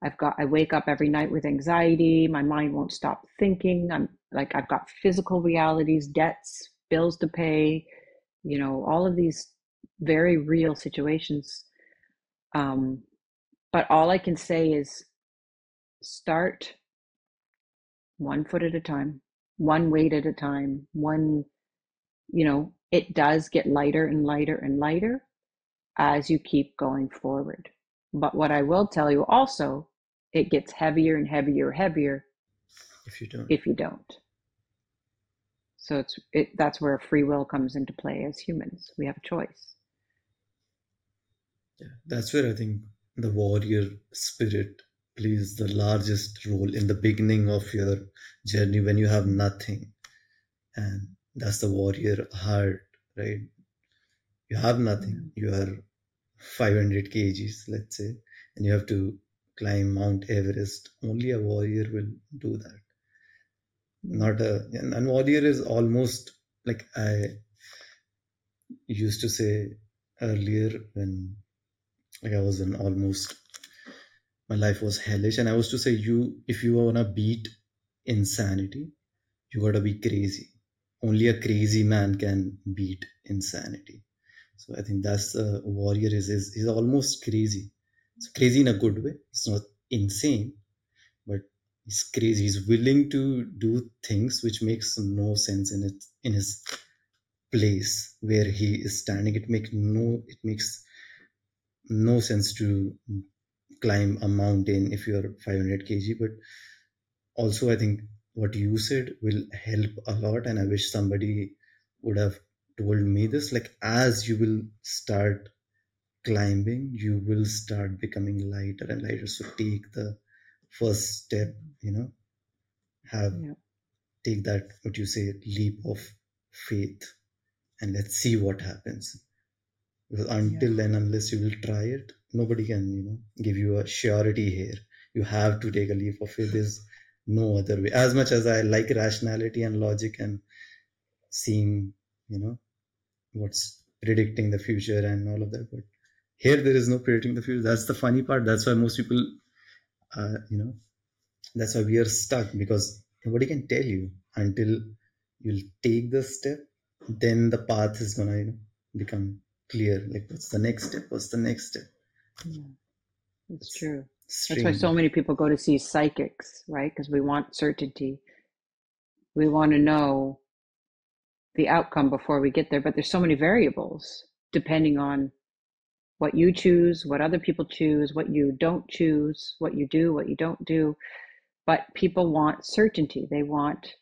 I've got, I wake up every night with anxiety. My mind won't stop thinking. I'm like, I've got physical realities, debts, bills to pay, you know, all of these very real situations. Um, but all I can say is start one foot at a time, one weight at a time, one, you know, it does get lighter and lighter and lighter as you keep going forward. But what I will tell you also, it gets heavier and heavier, heavier
if you don't
if you don't. So it's it that's where free will comes into play as humans. We have a choice.
Yeah, that's where I think the warrior spirit plays the largest role in the beginning of your journey when you have nothing. And that's the warrior heart, right? You have nothing. Mm-hmm. You are 500 kgs, let's say, and you have to climb Mount Everest. Only a warrior will do that. Not a, and, warrior is almost like I used to say earlier when like I was in almost my life was hellish and I was to say you if you wanna beat insanity, you gotta be crazy. Only a crazy man can beat insanity. So I think that's the warrior is is he's almost crazy. It's crazy in a good way. It's not insane, but he's crazy. He's willing to do things which makes no sense in it in his place where he is standing. It make no it makes no sense to climb a mountain if you're 500 kg but also i think what you said will help a lot and i wish somebody would have told me this like as you will start climbing you will start becoming lighter and lighter. So take the first step you know have
Yeah.
take that what you say leap of faith and let's see what happens. Because until then unless you will try it nobody can you know give you a surety here. You have to take a leap of faith. There's no other way. As much as i like rationality and logic and seeing you know what's predicting the future and all of that but here there is no predicting the future that's the funny part that's why most people uh, you know that's why we are stuck because nobody can tell you until you'll take the step then the path is gonna you know, become clear like what's the next step what's the next step
Yeah. It's true. That's why so many people go to see psychics, right? Because we want certainty. We want to know the outcome before we get there, but there's so many variables depending on what you choose, what other people choose, what you don't choose, what you do, what you don't do. But people want certainty. They want,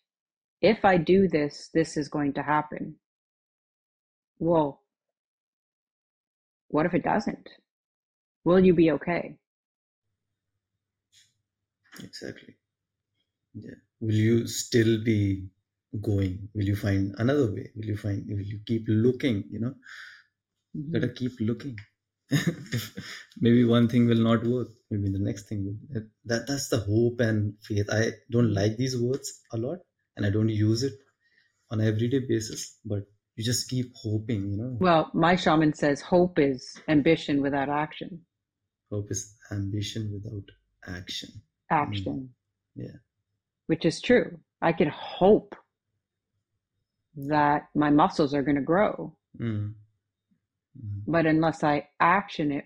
if I do this, this is going to happen. Well, what if it doesn't? Will you be okay?
exactly yeah will you still be going? Will you find another way? Will you find will you keep looking you know? Gotta mm-hmm. keep looking. Maybe one thing will not work. Maybe the next thing will that that's the hope and faith. I don't like these words a lot and i don't use it on an everyday basis but you just keep hoping you know?
Well, my shaman says hope is ambition without action.
hope is ambition without action. Mm.
Action.
yeah.
Which is true. I can hope that my muscles are going to grow,
mm.
But unless I action it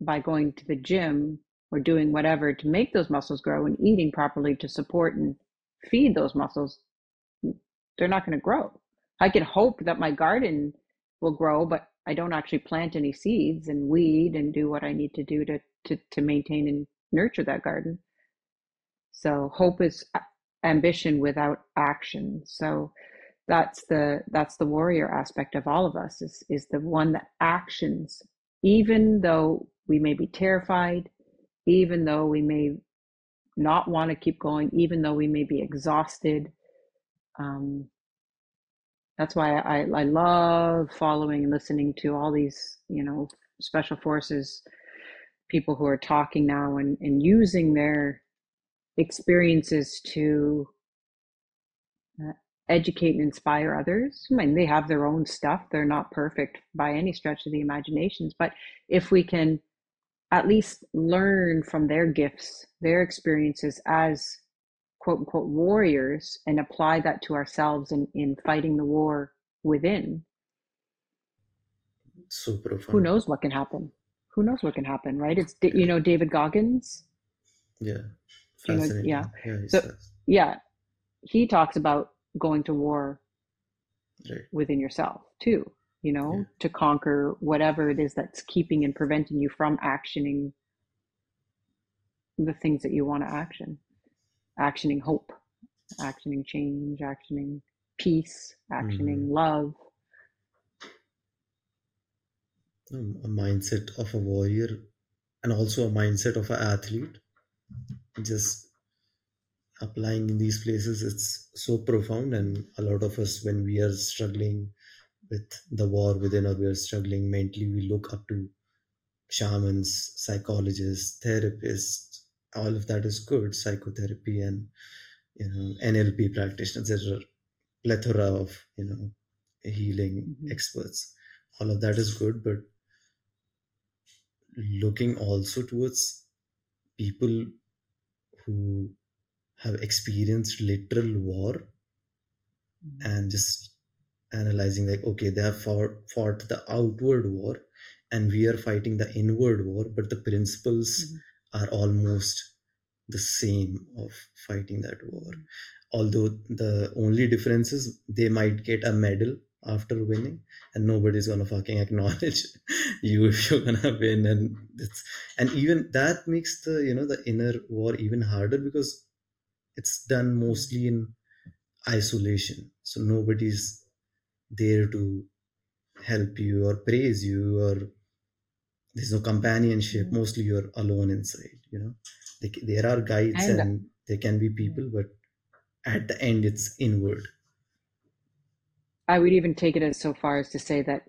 by going to the gym or doing whatever to make those muscles grow and eating properly to support and feed those muscles, they're not going to grow. I can hope that my garden will grow, but I don't actually plant any seeds and weed and do what I need to do to to to maintain and nurture that garden. So hope is ambition without action. So that's the that's the warrior aspect of all of us is is the one that actions even though we may be terrified, even though we may not want to keep going, even though we may be exhausted. Um, that's why I, I love following and listening to all these, you know, special forces people who are talking now and, and using their experiences to educate and inspire others. I mean, they have their own stuff. They're not perfect by any stretch of the imaginations. But if we can at least learn from their gifts, their experiences as quote unquote warriors and apply that to ourselves in, in fighting the war within,
So
who knows what can happen? Who knows what can happen, right? It's, you know, David Goggins.
Yeah.
You know, yeah.
Yeah,
So, yeah, he talks about going to war
Right.
within yourself too, you
Yeah.
know, to conquer whatever it is that's keeping and preventing you from actioning the things that you want to action, actioning hope, actioning change, actioning peace, actioning
Mhm.
love.
Um, a mindset of a warrior and also a mindset of an athlete. Just applying in these places, it's so profound. And a lot of us, when we are struggling with the war within or we are struggling mentally, we look up to shamans, psychologists, therapists. All of that is good, psychotherapy and you know NLP practitioners. There are plethora of you know healing experts. All of that is good, but looking also towards people who have experienced literal war and just analyzing like okay they have fought, fought the outward war and we are fighting the inward war but the principles
Mhm.
are almost the same of fighting that war. Although the only difference is they might get a medal after winning and nobody's gonna fucking acknowledge you if you're gonna win and it's and even that makes the you know the inner war even harder because it's done mostly in isolation. So nobody's there to help you or praise you or there's no companionship.
Mhm.
mostly you're alone inside you know? They, there are guides
And-
and there can be people but at the end it's inward.
I would even take it as so far as to say that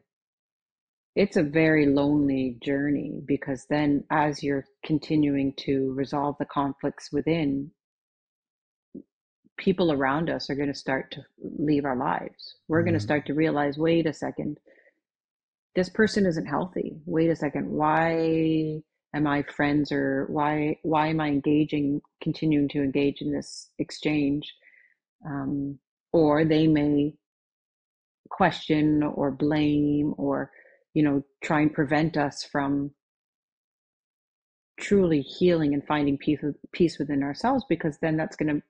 it's a very lonely journey because then as you're continuing to resolve the conflicts within, people around us are going to start to leave our lives. We're going to start to realize, wait a second, this person isn't healthy. Wait a second, why am I friends or why why am I engaging, continuing to engage in this exchange? Um, or they may question or blame or you know try and prevent us from truly healing and finding peace peace within ourselves because then that's going to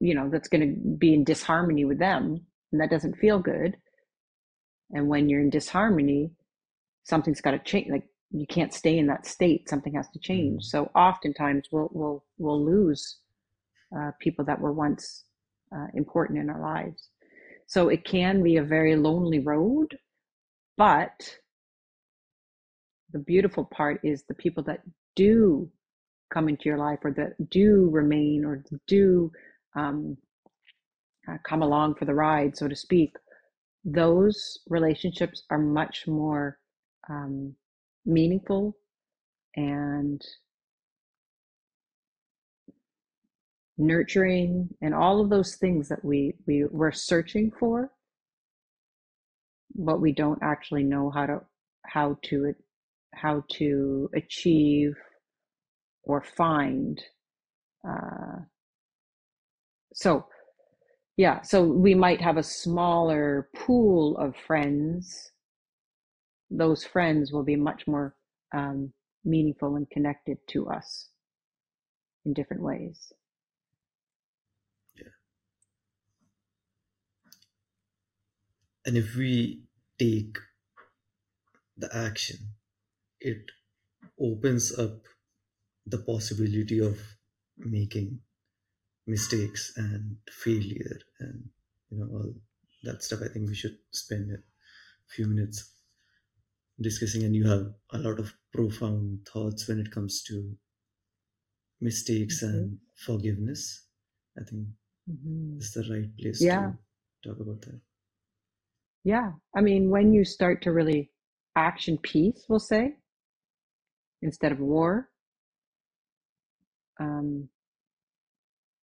you know that's going to be in disharmony with them and that doesn't feel good. And when you're in disharmony something's got to change like you can't stay in that state something has to change.
Mhm.
so oftentimes we'll we'll we'll lose uh, people that were once uh, important in our lives. So it can be a very lonely road but the beautiful part is the people that do come into your life or that do remain or do um, uh, come along for the ride, so to speak, those relationships are much more um, meaningful and nurturing and all of those things that we, we we're searching for but we don't actually know how to how to how to achieve or find uh, so yeah so we might have a smaller pool of friends those friends will be much more um, meaningful and connected to us in different ways Yeah.
and if we take the action it opens up the possibility of making mistakes and failure and you know all that stuff i think we should spend a few minutes discussing and you have a lot of profound thoughts when it comes to mistakes
Mhm.
and forgiveness i think
Mhm.
it's the right place
Yeah.
to talk about that
Yeah. I mean, when you start to really action peace, we'll say, instead of war, um,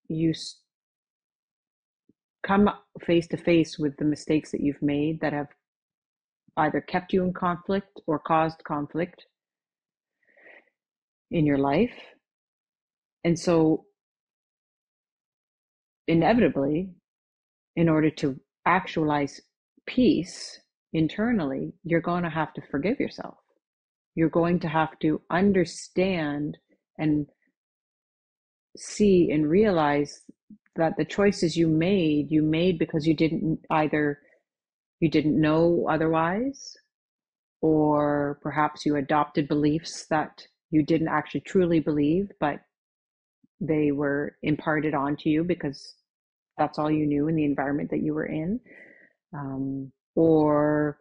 you s- come face to face with the mistakes that you've made that have either kept you in conflict or caused conflict in your life. And so, inevitably, in order to actualize peace internally, you're going to have to forgive yourself. You're going to have to understand and see and realize that the choices you made, you made because you didn't either you didn't know otherwise, or perhaps you adopted beliefs that you didn't actually truly believe, but they were imparted onto you because that's all you knew in the environment that you were in. Um, or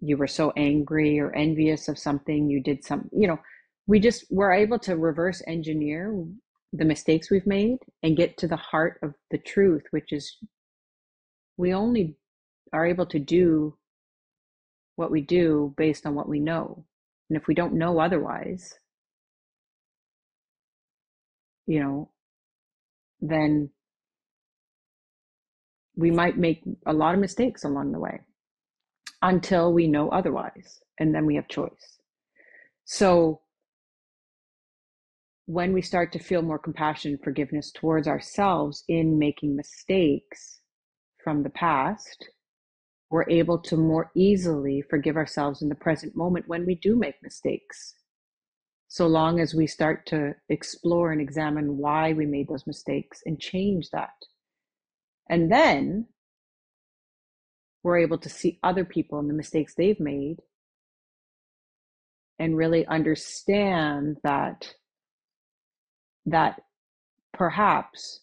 you were so angry or envious of something, you did some, you know, we just were able to reverse engineer the mistakes we've made and get to the heart of the truth, which is we only are able to do what we do based on what we know. And if we don't know otherwise, you know, then we might make a lot of mistakes along the way until we know otherwise. And then we have choice. So when we start to feel more compassion and forgiveness towards ourselves in making mistakes from the past, we're able to more easily forgive ourselves in the present moment when we do make mistakes. So long as we start to explore and examine why we made those mistakes and change that. And then we're able to see other people and the mistakes they've made and really understand that that perhaps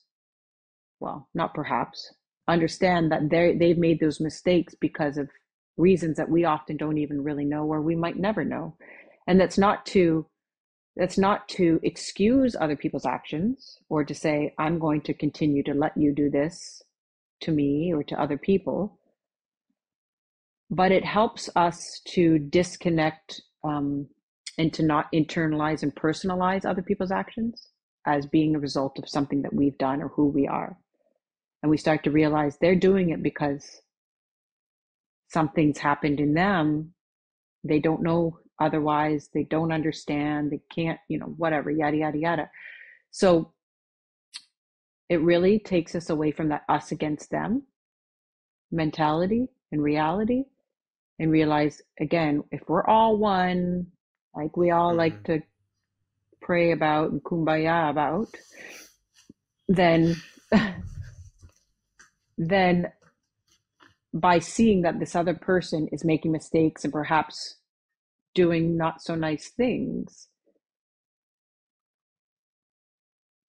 well not perhaps understand that they they've made those mistakes because of reasons that we often don't even really know or we might never know. And that's not to that's not to excuse other people's actions or to say i'm going to continue to let you do this to me or to other people. But it helps us to disconnect um, and to not internalize and personalize other people's actions as being a result of something that we've done or who we are. And we start to realize they're doing it because something's happened in them. They don't know otherwise. They don't understand. They can't, you know, whatever, yada, yada, yada. So it really takes us away from that us against them mentality and reality and realize again, if we're all one, like we all like mm-hmm. to pray about and kumbaya about, then then by seeing that this other person is making mistakes and perhaps doing not so nice things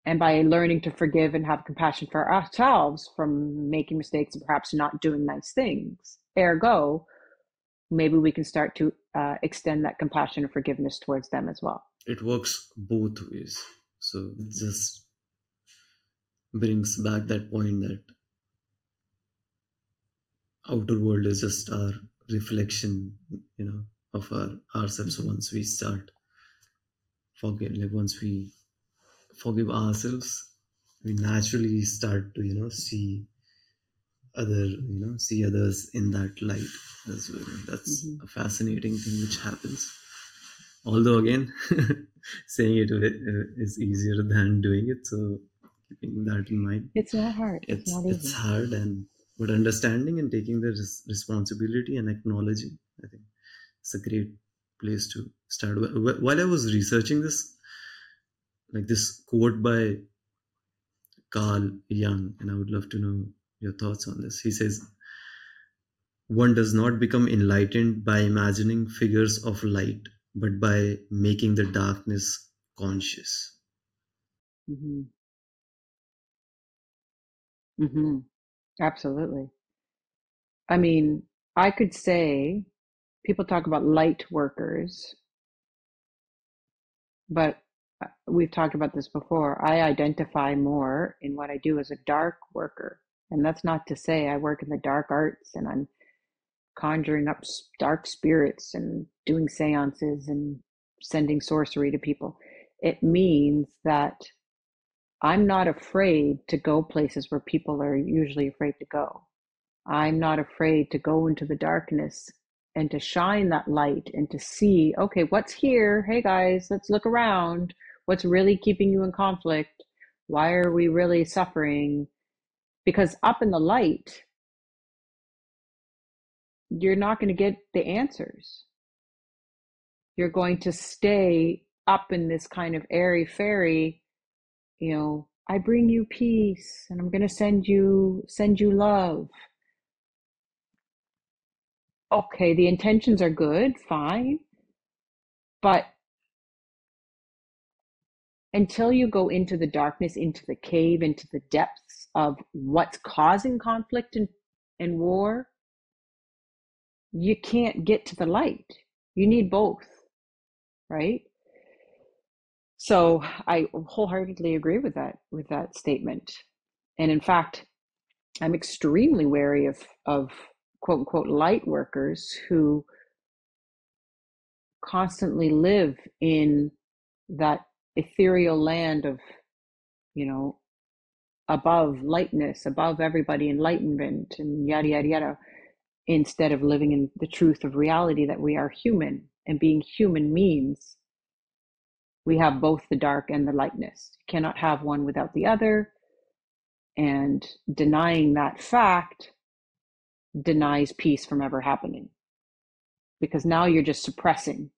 and by learning to forgive and have compassion for ourselves from making mistakes and perhaps not doing nice things ergo maybe we can start to uh, extend that compassion and forgiveness towards them as well
it works both ways. So it just brings back that point that outer world is just our reflection you know of our ourselves once we start forget like once we forgive ourselves we naturally start to you know see other you know see others in that light as well. That's
Mhm.
a fascinating thing which happens although again saying it uh, easier than doing it so keeping that in mind.
It's not hard. It's,
it's
not
it's hard and but understanding and taking the res- responsibility and acknowledging i think it's a great place to start. Wh- wh- while i was researching this like this quote by carl jung and i would love to know your thoughts on this. He says one does not become enlightened by imagining figures of light, but by making the darkness conscious.
Mm-hmm. Mm-hmm. Absolutely. I mean, I could say people talk about light workers, but uh, we've talked about this before. I identify more in what I do as a dark worker. And that's not to say I work in the dark arts and I'm conjuring up dark spirits and doing seances and sending sorcery to people. It means that I'm not afraid to go places where people are usually afraid to go. I'm not afraid to go into the darkness and to shine that light and to see, okay, what's here? Hey guys, let's look around. What's really keeping you in conflict? Why are we really suffering? Because up in the light, you're not going to get the answers. You're going to stay up in this kind of airy fairy, you know, I bring you peace and I'm going to send you send you love. Okay, the intentions are good, fine. But until you go into the darkness, into the cave, into the depths of what's causing conflict and, and war, you can't get to the light. You need both, right? So I wholeheartedly agree with that with that statement. And in fact, I'm extremely wary of of quote unquote light workers who constantly live in that ethereal land of, you know, above lightness, above everybody, enlightenment, and yada yada yada instead of living in the truth of reality that we are human and being human means we have both the dark and the lightness. You cannot have one without the other. And denying that fact denies peace from ever happening because now you're just suppressing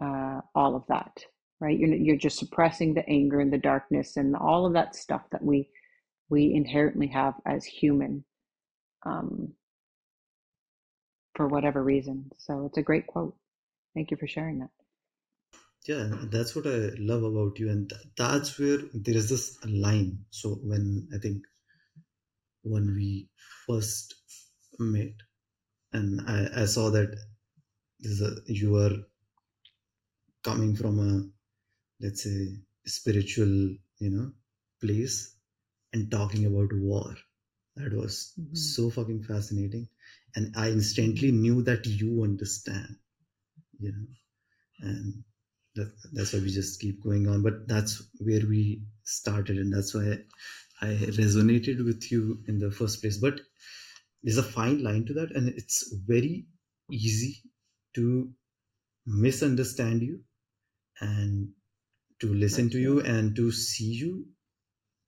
uh, all of that right? You're, you're just suppressing the anger and the darkness and all of that stuff that we we inherently have as human. Um, for whatever reason. So it's a great quote. Thank you for sharing that.
Yeah, that's what I love about you, and that's where there is this line. So when I think when we first met, and I, I saw that a, you are coming from a let's say spiritual you know place and talking about war that was
Mhm.
so fucking fascinating and i instantly knew that you understand you know. And that, that's why we just keep going on. But that's where we started and that's why i resonated with you in the first place. But there's a fine line to that and it's very easy to misunderstand you and to listen to you and to see you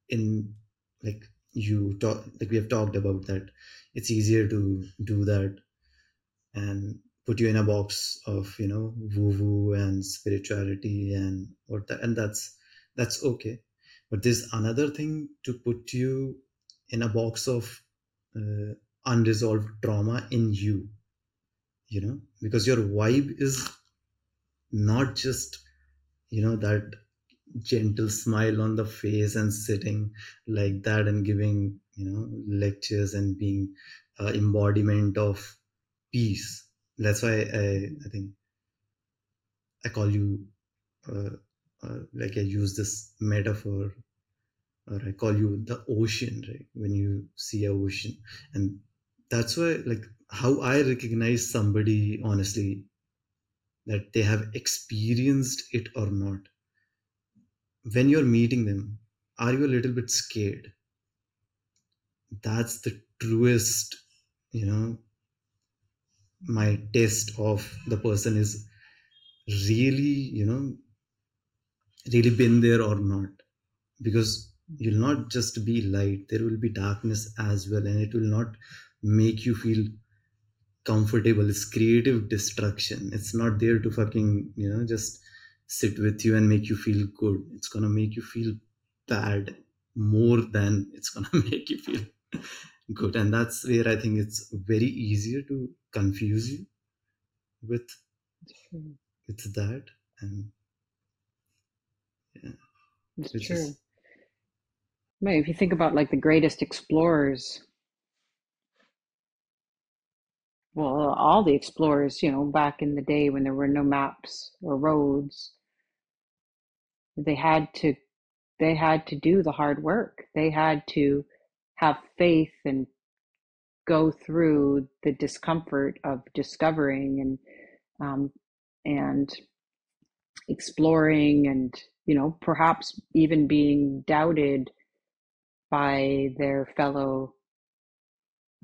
in like you talk like we have talked about that. It's easier to do that and put you in a box of you know woo woo and spirituality and what that and that's that's okay. But there's another thing to put you in a box of uh, unresolved trauma in you you know because your vibe is not just you know that gentle smile on the face and sitting like that and giving you know lectures and being uh, embodiment of peace. That's why i i think i call you uh, uh, like i use this metaphor or i call you the ocean right? When you see a ocean. And that's why like how i recognize somebody honestly that they have experienced it or not when you're meeting them are you a little bit scared? That's the truest you know my test of the person is really you know really been there or not. Because you'll not just be light there will be darkness as well and it will not make you feel comfortable. It's creative destruction. It's not there to fucking you know just sit with you and make you feel good it's gonna make you feel bad more than it's gonna make you feel good and that's where i think it's very easier to confuse you with with that and yeah
It's
which
true.
is
Right. If you think about like the greatest explorers, well, all the explorers, you know, back in the day when there were no maps or roads, they had to they had to do the hard work. They had to have faith and go through the discomfort of discovering and um, and exploring and you know perhaps even being doubted by their fellow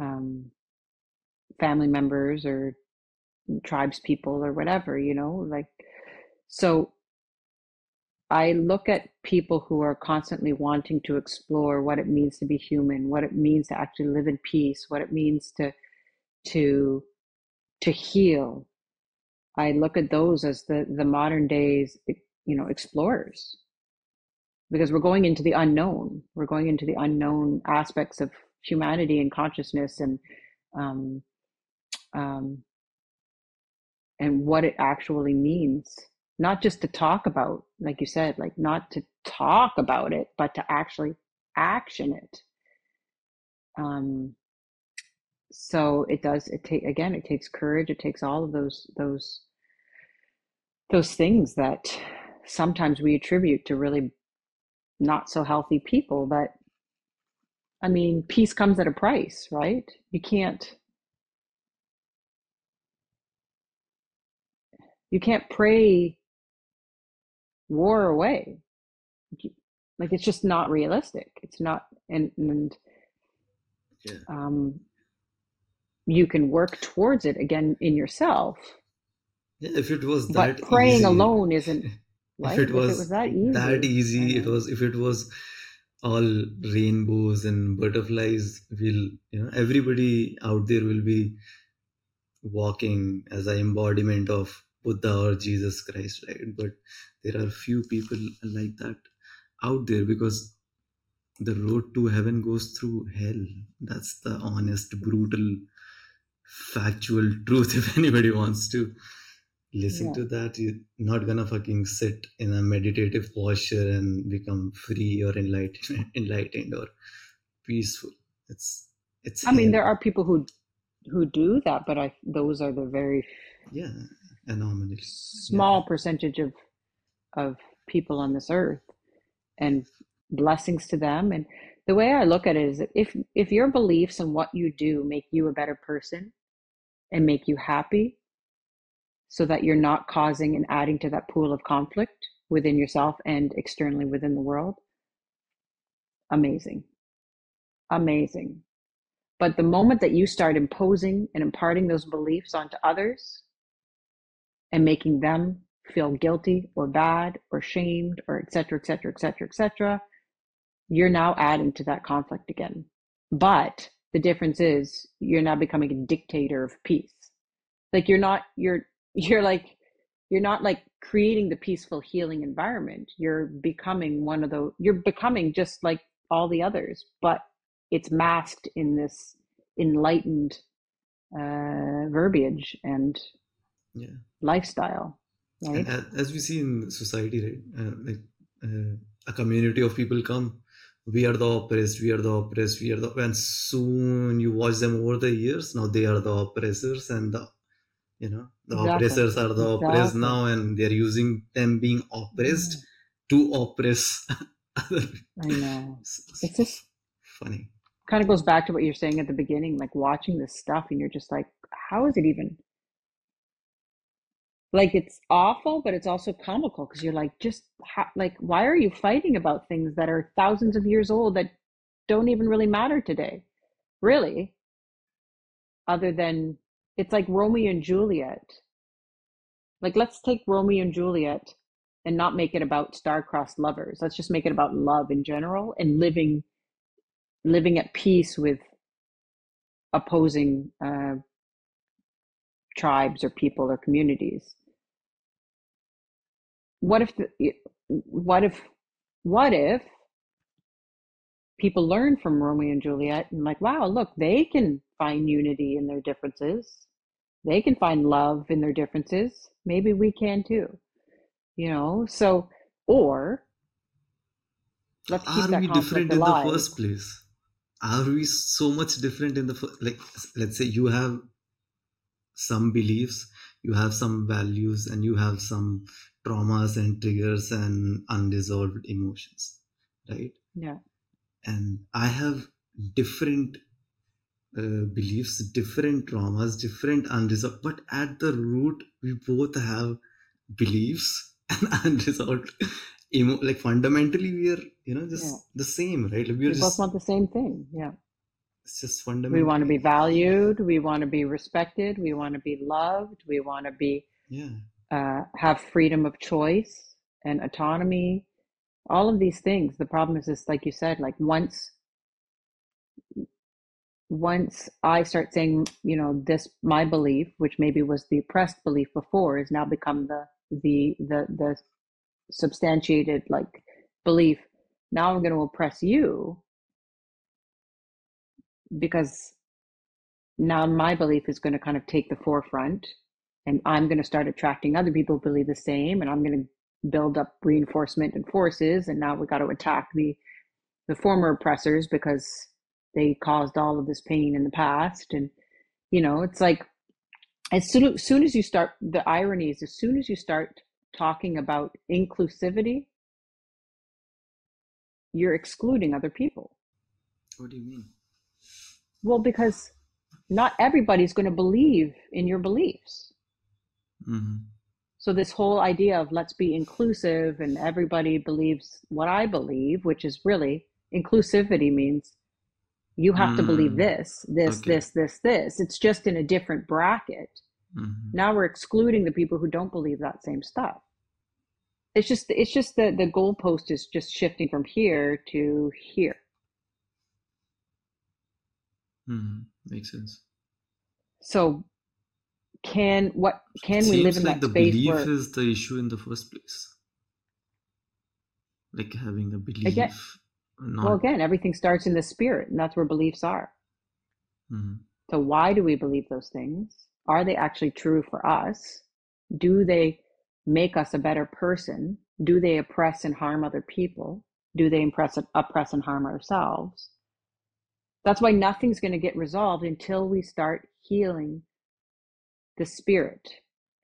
um, family members or tribes people or whatever you know like so i look at people who are constantly wanting to explore what it means to be human what it means to actually live in peace what it means to to to heal. I look at those as the the modern days you know explorers. Because we're going into the unknown. We're going into the unknown aspects of humanity and consciousness and um, um, and what it actually means not just to talk about like you said like not to talk about it but to actually action it. Um, so it does it take again it takes courage it takes all of those those those things that sometimes we attribute to really not so healthy people but i mean peace comes at a price right? You can't you can't pray war away. Like it's just not realistic. It's not and and
yeah.
um you can work towards it again in yourself.
Yeah if it was that
but
that
praying
easy.
alone isn't
if
right
it
if it was
was
that
that
easy
easy it was if it was all rainbows and butterflies will you know everybody out there will be walking as an embodiment of buddha or jesus christ right? But there are few people like that out there because the road to heaven goes through hell. That's the honest brutal factual truth if anybody wants to listen
yeah.
to that. You're not gonna fucking sit in a meditative posture and become free or enlightened enlightened or peaceful. It's it's
i mean there are people who who do that but i those are the very
yeah anomaly yeah.
small percentage of of people on this earth and blessings to them. And the way i look at it is that if if your beliefs and what you do make you a better person and make you happy so that you're not causing and adding to that pool of conflict within yourself and externally within the world amazing. Amazing. But the moment that you start imposing and imparting those beliefs onto others and making them feel guilty or bad or shamed or et cetera, et cetera, et cetera, et cetera, you're now adding to that conflict again. But the difference is you're now becoming a dictator of peace. Like you're not, you're, you're like, you're not like creating the peaceful healing environment. You're becoming one of those, you're becoming just like all the others, but it's masked in this enlightened uh, verbiage and
yeah
lifestyle, right?
as we see in society right uh, like uh, a community of people come we are the oppressed we are the oppressed we are the and soon you watch them over the years now they are the oppressors and the you know the
Exactly.
oppressors are the oppressed
Exactly.
now and they're using them being oppressed to oppress other
I know.
It's
just
funny
kind of goes back to what you're saying at the beginning, like watching this stuff and you're just like, how is it even? Like it's awful, but it's also comical because you're like, just like, why are you fighting about things that are thousands of years old that don't even really matter today? Really? Other than it's like Romeo and Juliet. Like, let's take Romeo and Juliet and not make it about star-crossed lovers. Let's just make it about love in general and living living at peace with opposing uh, tribes or people or communities. What if the, what if what if people learn from Romeo and Juliet and like, wow, look, they can find unity in their differences. They can find love in their differences. Maybe we can too. You know, so or let's keep
Are
that
we different in the first place? Are we so much different in the first? Like, let's say you have some beliefs, you have some values, and you have some traumas and triggers and unresolved emotions, right?
Yeah.
And I have different uh, beliefs, different traumas, different unresolved, but at the root, we both have beliefs and unresolved emo like fundamentally we are you know just
Yeah.
the same right like
We
we're
both
just
want the same thing. Yeah.
It's just
We want to be valued. We want to be respected. We want to be loved. We want to be
yeah
uh, have freedom of choice and autonomy. All of these things. The problem is, is like you said, like once once I start saying, you know, this my belief, which maybe was the oppressed belief before, is now become the the the the substantiated like belief. Now I'm going to oppress you because now my belief is going to kind of take the forefront and I'm going to start attracting other people who believe the same and I'm going to build up reinforcement and forces and now we got to attack the the former oppressors because they caused all of this pain in the past and you know it's like as soon, as soon as you start the irony is as soon as you start talking about inclusivity you're excluding other people.
What do you mean
well because not everybody's going to believe in your beliefs.
Mm-hmm.
so this whole idea of let's be inclusive and everybody believes what i believe which is really inclusivity means you have to believe
Mm,
this this
okay.
this this this. It's just in a different bracket.
Mm-hmm.
now we're excluding the people who don't believe that same stuff. It's just it's just the the goalpost is just shifting from here to here
Mm-hmm. makes sense.
So can what can we live in
like
that
the
space
belief
where
is the issue in the first place. Like having the
again
belief
well again everything starts in the spirit and that's where beliefs are.
Mm-hmm.
so why do we believe those things? Are they actually true for us? Do they make us a better person? Do they oppress and harm other people? Do they impress, oppress and harm ourselves that's why nothing's going to get resolved until we start healing the spirit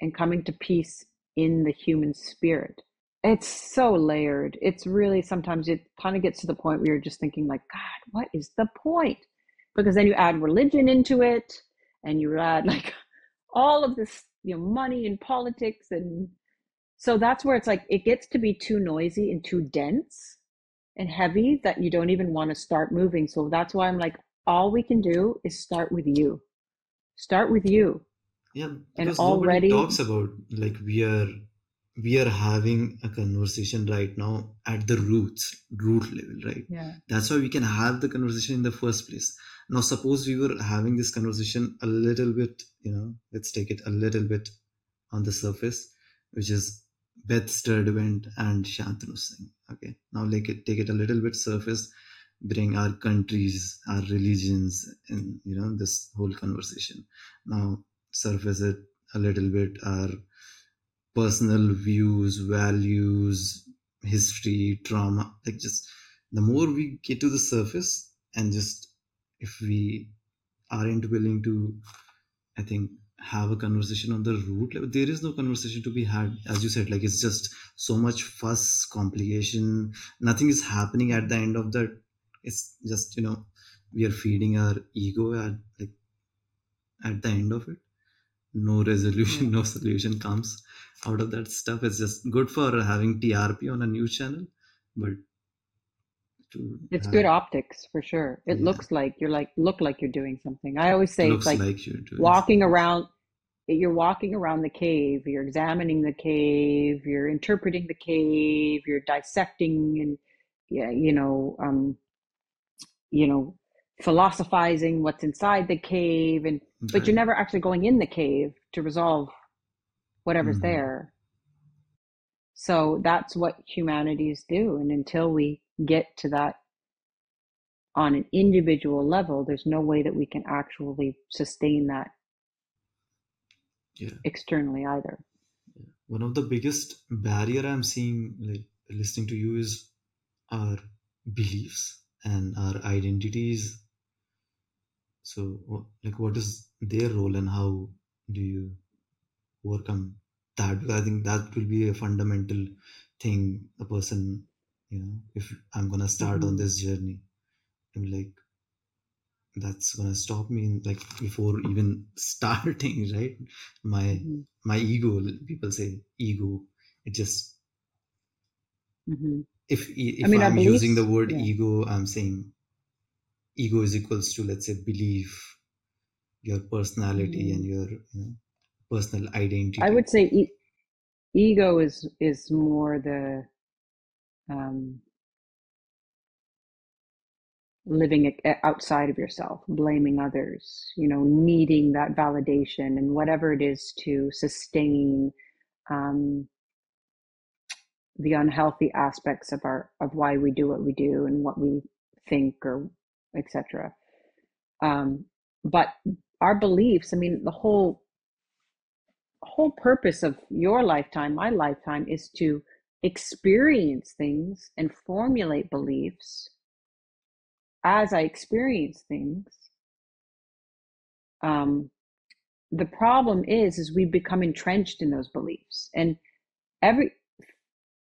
and coming to peace in the human spirit. It's so layered. It's really sometimes it kind of gets to the point where you're just thinking like, God, what is the point? Because then you add religion into it and you add like all of this, you know, money and politics and so that's where it's like it gets to be too noisy and too dense and heavy that you don't even want to start moving. So that's why I'm like, all we can do is start with you. Start with you.
yeah
And already,
talks about like we are we are having a conversation right now at the roots root level right
yeah,
that's why we can have the conversation in the first place now suppose we were having this conversation a little bit you know let's take it a little bit on the surface which is beth sturdevant and shantanu singh. Okay. Now like it take it a little bit surface bring our countries our religions in you know this whole conversation. Now surface it a little bit our personal views values history trauma like just the more we get to the surface and just if we aren't willing to i think have a conversation on the root level. There is no conversation to be had as you said like it's just so much fuss complication nothing is happening at the end of that it's just you know we are feeding our ego at like at the end of it. No
yeah,
resolution no hmm. solution comes out of that stuff. It's just good for having trp on a news channel but to
it's
have
good optics for sure. It
yeah
looks like you're like look like you're doing something. I always say it's like
like you're doing
walking
something
around. You're walking around the cave. You're examining the cave. You're interpreting the cave. You're dissecting and yeah, you know, um, you know, philosophizing what's inside the cave, and but you're never actually going in the cave to resolve whatever's
hmm
there. So that's what humanities do. And until we get to that on an individual level, there's no way that we can actually sustain that
Yeah.
externally either.
One of the biggest barrier I'm seeing, like listening to you, is our beliefs and our identities. So, like, what is their role and how do you overcome that? Because I think that will be a fundamental thing a person, you know, if I'm gonna start on
Mhm.
this journey, I'm like, that's gonna stop me like before even starting, right? My
Mhm.
my ego people say ego it just
Mhm.
if if
mean,
i'm using the word
yeah.
ego i'm saying ego is equals to let's say belief your personality
Mhm.
and your you know personal identity
I would say e- ego is is more the um, living outside of yourself, blaming others, you know, needing that validation and whatever it is to sustain um, the unhealthy aspects of our of why we do what we do and what we think or etc. Um, but our beliefs, I mean, the whole whole purpose of your lifetime, my lifetime, is to experience things and formulate beliefs as I experience things. Um, the problem is, is we become entrenched in those beliefs, and every,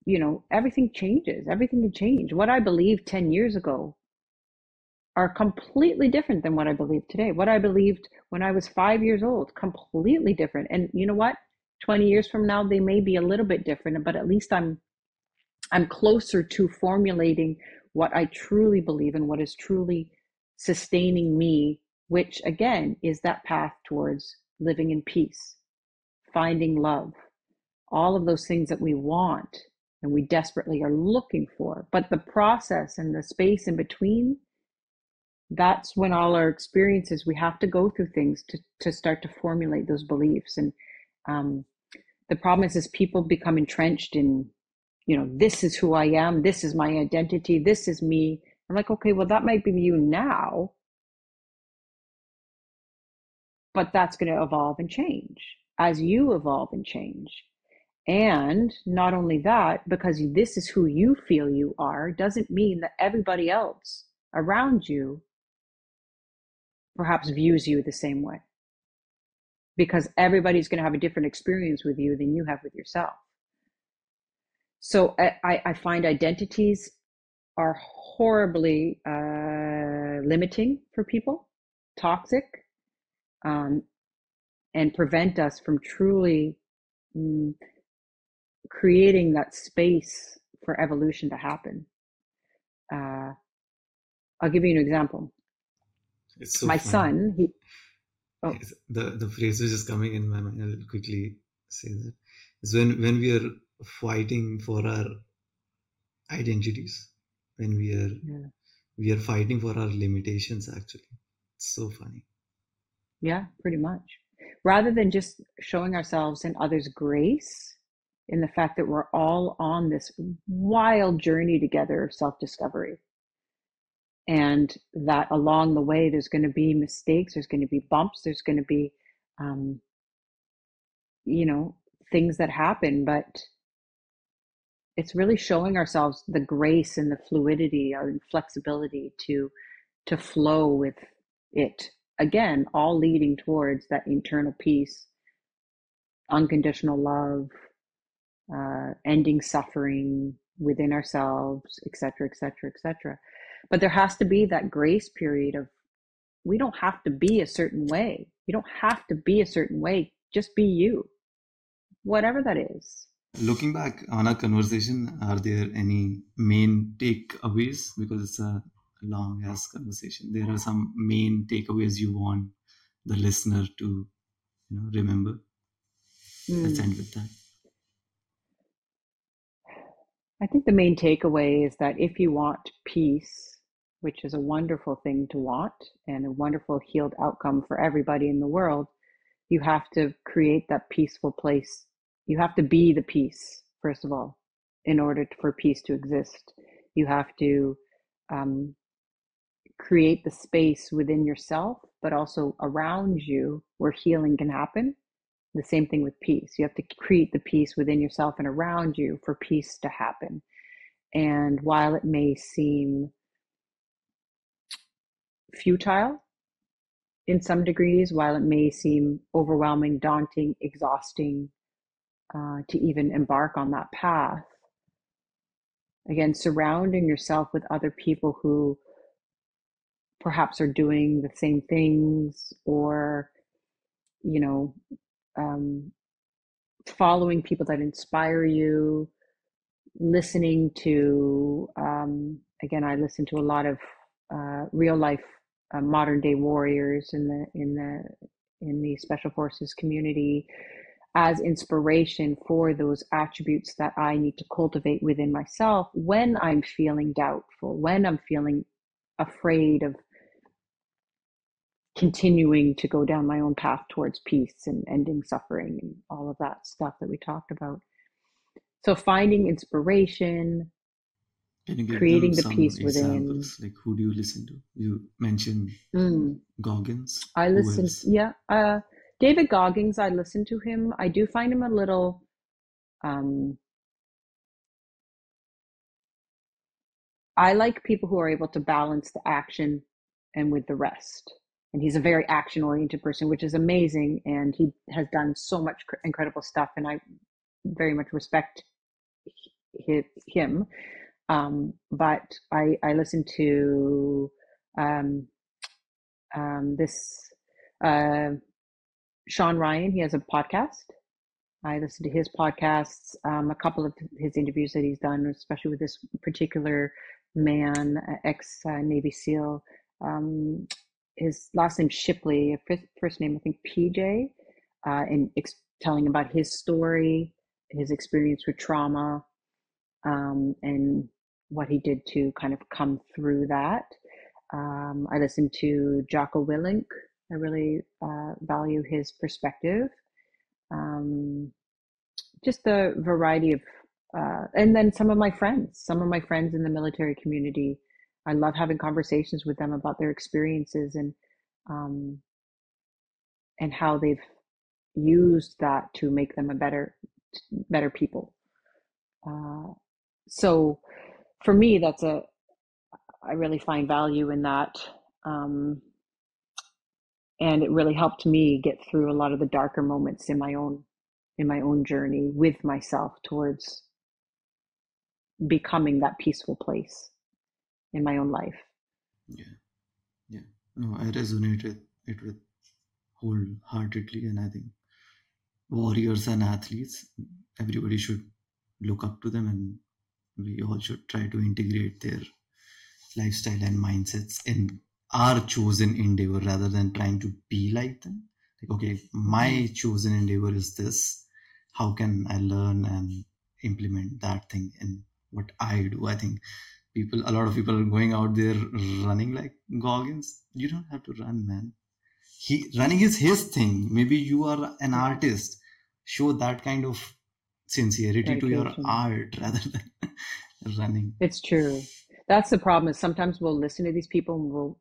you know, everything changes. Everything can change. What I believed ten years ago are completely different than what I believe today. What I believed when I was five years old, completely different. And you know what? 20 years from now, they may be a little bit different, but at least I'm I'm closer to formulating what I truly believe and what is truly sustaining me, which again is that path towards living in peace, finding love, all of those things that we want and we desperately are looking for. But the process and the space in between that's when all our experiences we have to go through things to, to start to formulate those beliefs and um, the problem is is people become entrenched in you know this is who i am this is my identity this is me. I'm like okay well that might be you now. But that's going to evolve and change as you evolve and change. And not only that because this is who you feel you are doesn't mean that everybody else around you perhaps views you the same way because everybody's going to have a different experience with you than you have with yourself. So i, I find identities are horribly uh, limiting for people toxic um, and prevent us from truly mm, creating that space for evolution to happen. Uh, i'll give you an example.
So
my
funny.
son he oh
the the phrase which is coming in my mind i'll quickly say that is when when we are fighting for our identities when we are
yeah
we are fighting for our limitations actually it's so funny
Yeah, pretty much. Rather than just showing ourselves and others grace in the fact that we're all on this wild journey together of self discovery. And that along the way, there's going to be mistakes, there's going to be bumps, there's going to be, um, you know, things that happen. But it's really showing ourselves the grace and the fluidity and flexibility to to flow with it again all leading towards that internal peace unconditional love uh, ending suffering within ourselves etc etc etc but there has to be that grace period of we don't have to be a certain way. You don't have to be a certain way. Just be you. Whatever that is.
Looking back on our conversation are there any main takeaways? Because it's a long ass conversation. There are some main takeaways you want the listener to you know remember. Let's
Mm.
end with that
I think the main takeaway is that if you want peace, which is a wonderful thing to want and a wonderful healed outcome for everybody in the world, you have to create that peaceful place. You have to be the peace, first of all, in order for peace to exist. You have to um, create the space within yourself, but also around you where healing can happen. The same thing with peace. You have to create the peace within yourself and around you for peace to happen. And while it may seem futile in some degrees, while it may seem overwhelming, daunting, exhausting uh, to even embark on that path, again, surrounding yourself with other people who perhaps are doing the same things or, you know, um, following people that inspire you, listening to, um, again, I listen to a lot of uh, real life uh, modern day warriors in the in the in the special forces community as inspiration for those attributes that I need to cultivate within myself when I'm feeling doubtful, when I'm feeling afraid of continuing to go down my own path towards peace and ending suffering and all of that stuff that we talked about. So finding inspiration, creating the peace within.
Like who do you listen to? You mentioned
Mm,
Goggins.
I listen, yeah, uh, David Goggins, I listen to him. I do find him a little, um, I like people who are able to balance the action and with the rest. And he's a very action oriented person, which is amazing. And he has done so much cr- incredible stuff. And I very much respect hi- him. Um, but I, I listen to um, um, this uh, Sean Ryan. He has a podcast. I listen to his podcasts, um, a couple of his interviews that he's done, especially with this particular man, ex Navy SEAL. Um, his last name Shipley, first, first name I think PJ, uh, and ex- telling about his story, his experience with trauma, um, and what he did to kind of come through that. Um, I listened to Jocko Willink. I really uh, value his perspective. Um, just the variety of, uh, and then some of my friends, some of my friends in the military community. I love having conversations with them about their experiences and um, and how they've used that to make them a better better people. Uh, so for me, that's a I really find value in that. Um, and it really helped me get through a lot of the darker moments in my own in my own journey with myself towards becoming that peaceful place in my own life.
Yeah, yeah. No, I resonate with it with wholeheartedly, and I think warriors and athletes, everybody should look up to them, and we all should try to integrate their lifestyle and mindsets in our chosen endeavor rather than trying to be like them. Like, okay, my chosen endeavor is this. How can I learn and implement that thing in what I do? I think people, a lot of people are going out there running like Goggins. You don't have to run, man. He running is his thing. Maybe you are an artist. Show that kind of sincerity to your art rather than running.
It's true. That's the problem is sometimes we'll listen to these people and we'll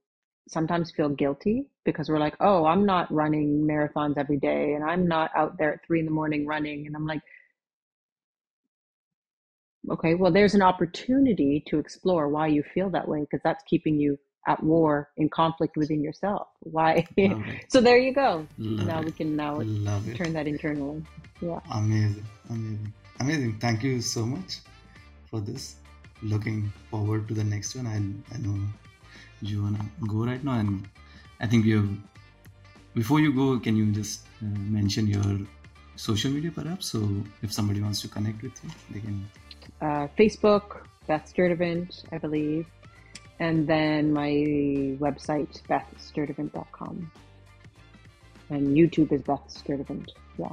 sometimes feel guilty because we're like, oh, I'm not running marathons every day and I'm not out there at three in the morning running. And I'm like, okay, well, there's an opportunity to explore why you feel that way because that's keeping you at war in conflict within yourself. Why? So there you go.
Love
now
it.
we can now
Love it.
turn that internally. Yeah.
Amazing, amazing, amazing. Thank you so much for this. Looking forward to the next one. I, I know you wanna go right now, and I think we have. Before you go, can you just uh, mention your social media, perhaps? So if somebody wants to connect with you, they can.
Uh, Facebook, Beth Sturdevant, I believe, and then my website, bethsturdevant.com. And YouTube is Beth Sturdevant. Yeah.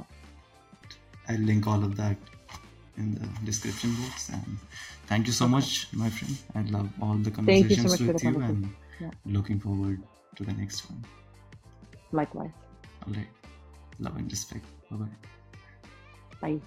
I'll link all of that in the description box. And thank you so
Okay.
much, my friend. I love all the
Thank you so
conversations with
the
you, and
Yeah.
looking forward to the next one.
Likewise.
All right. Love and respect. Bye bye.
Bye.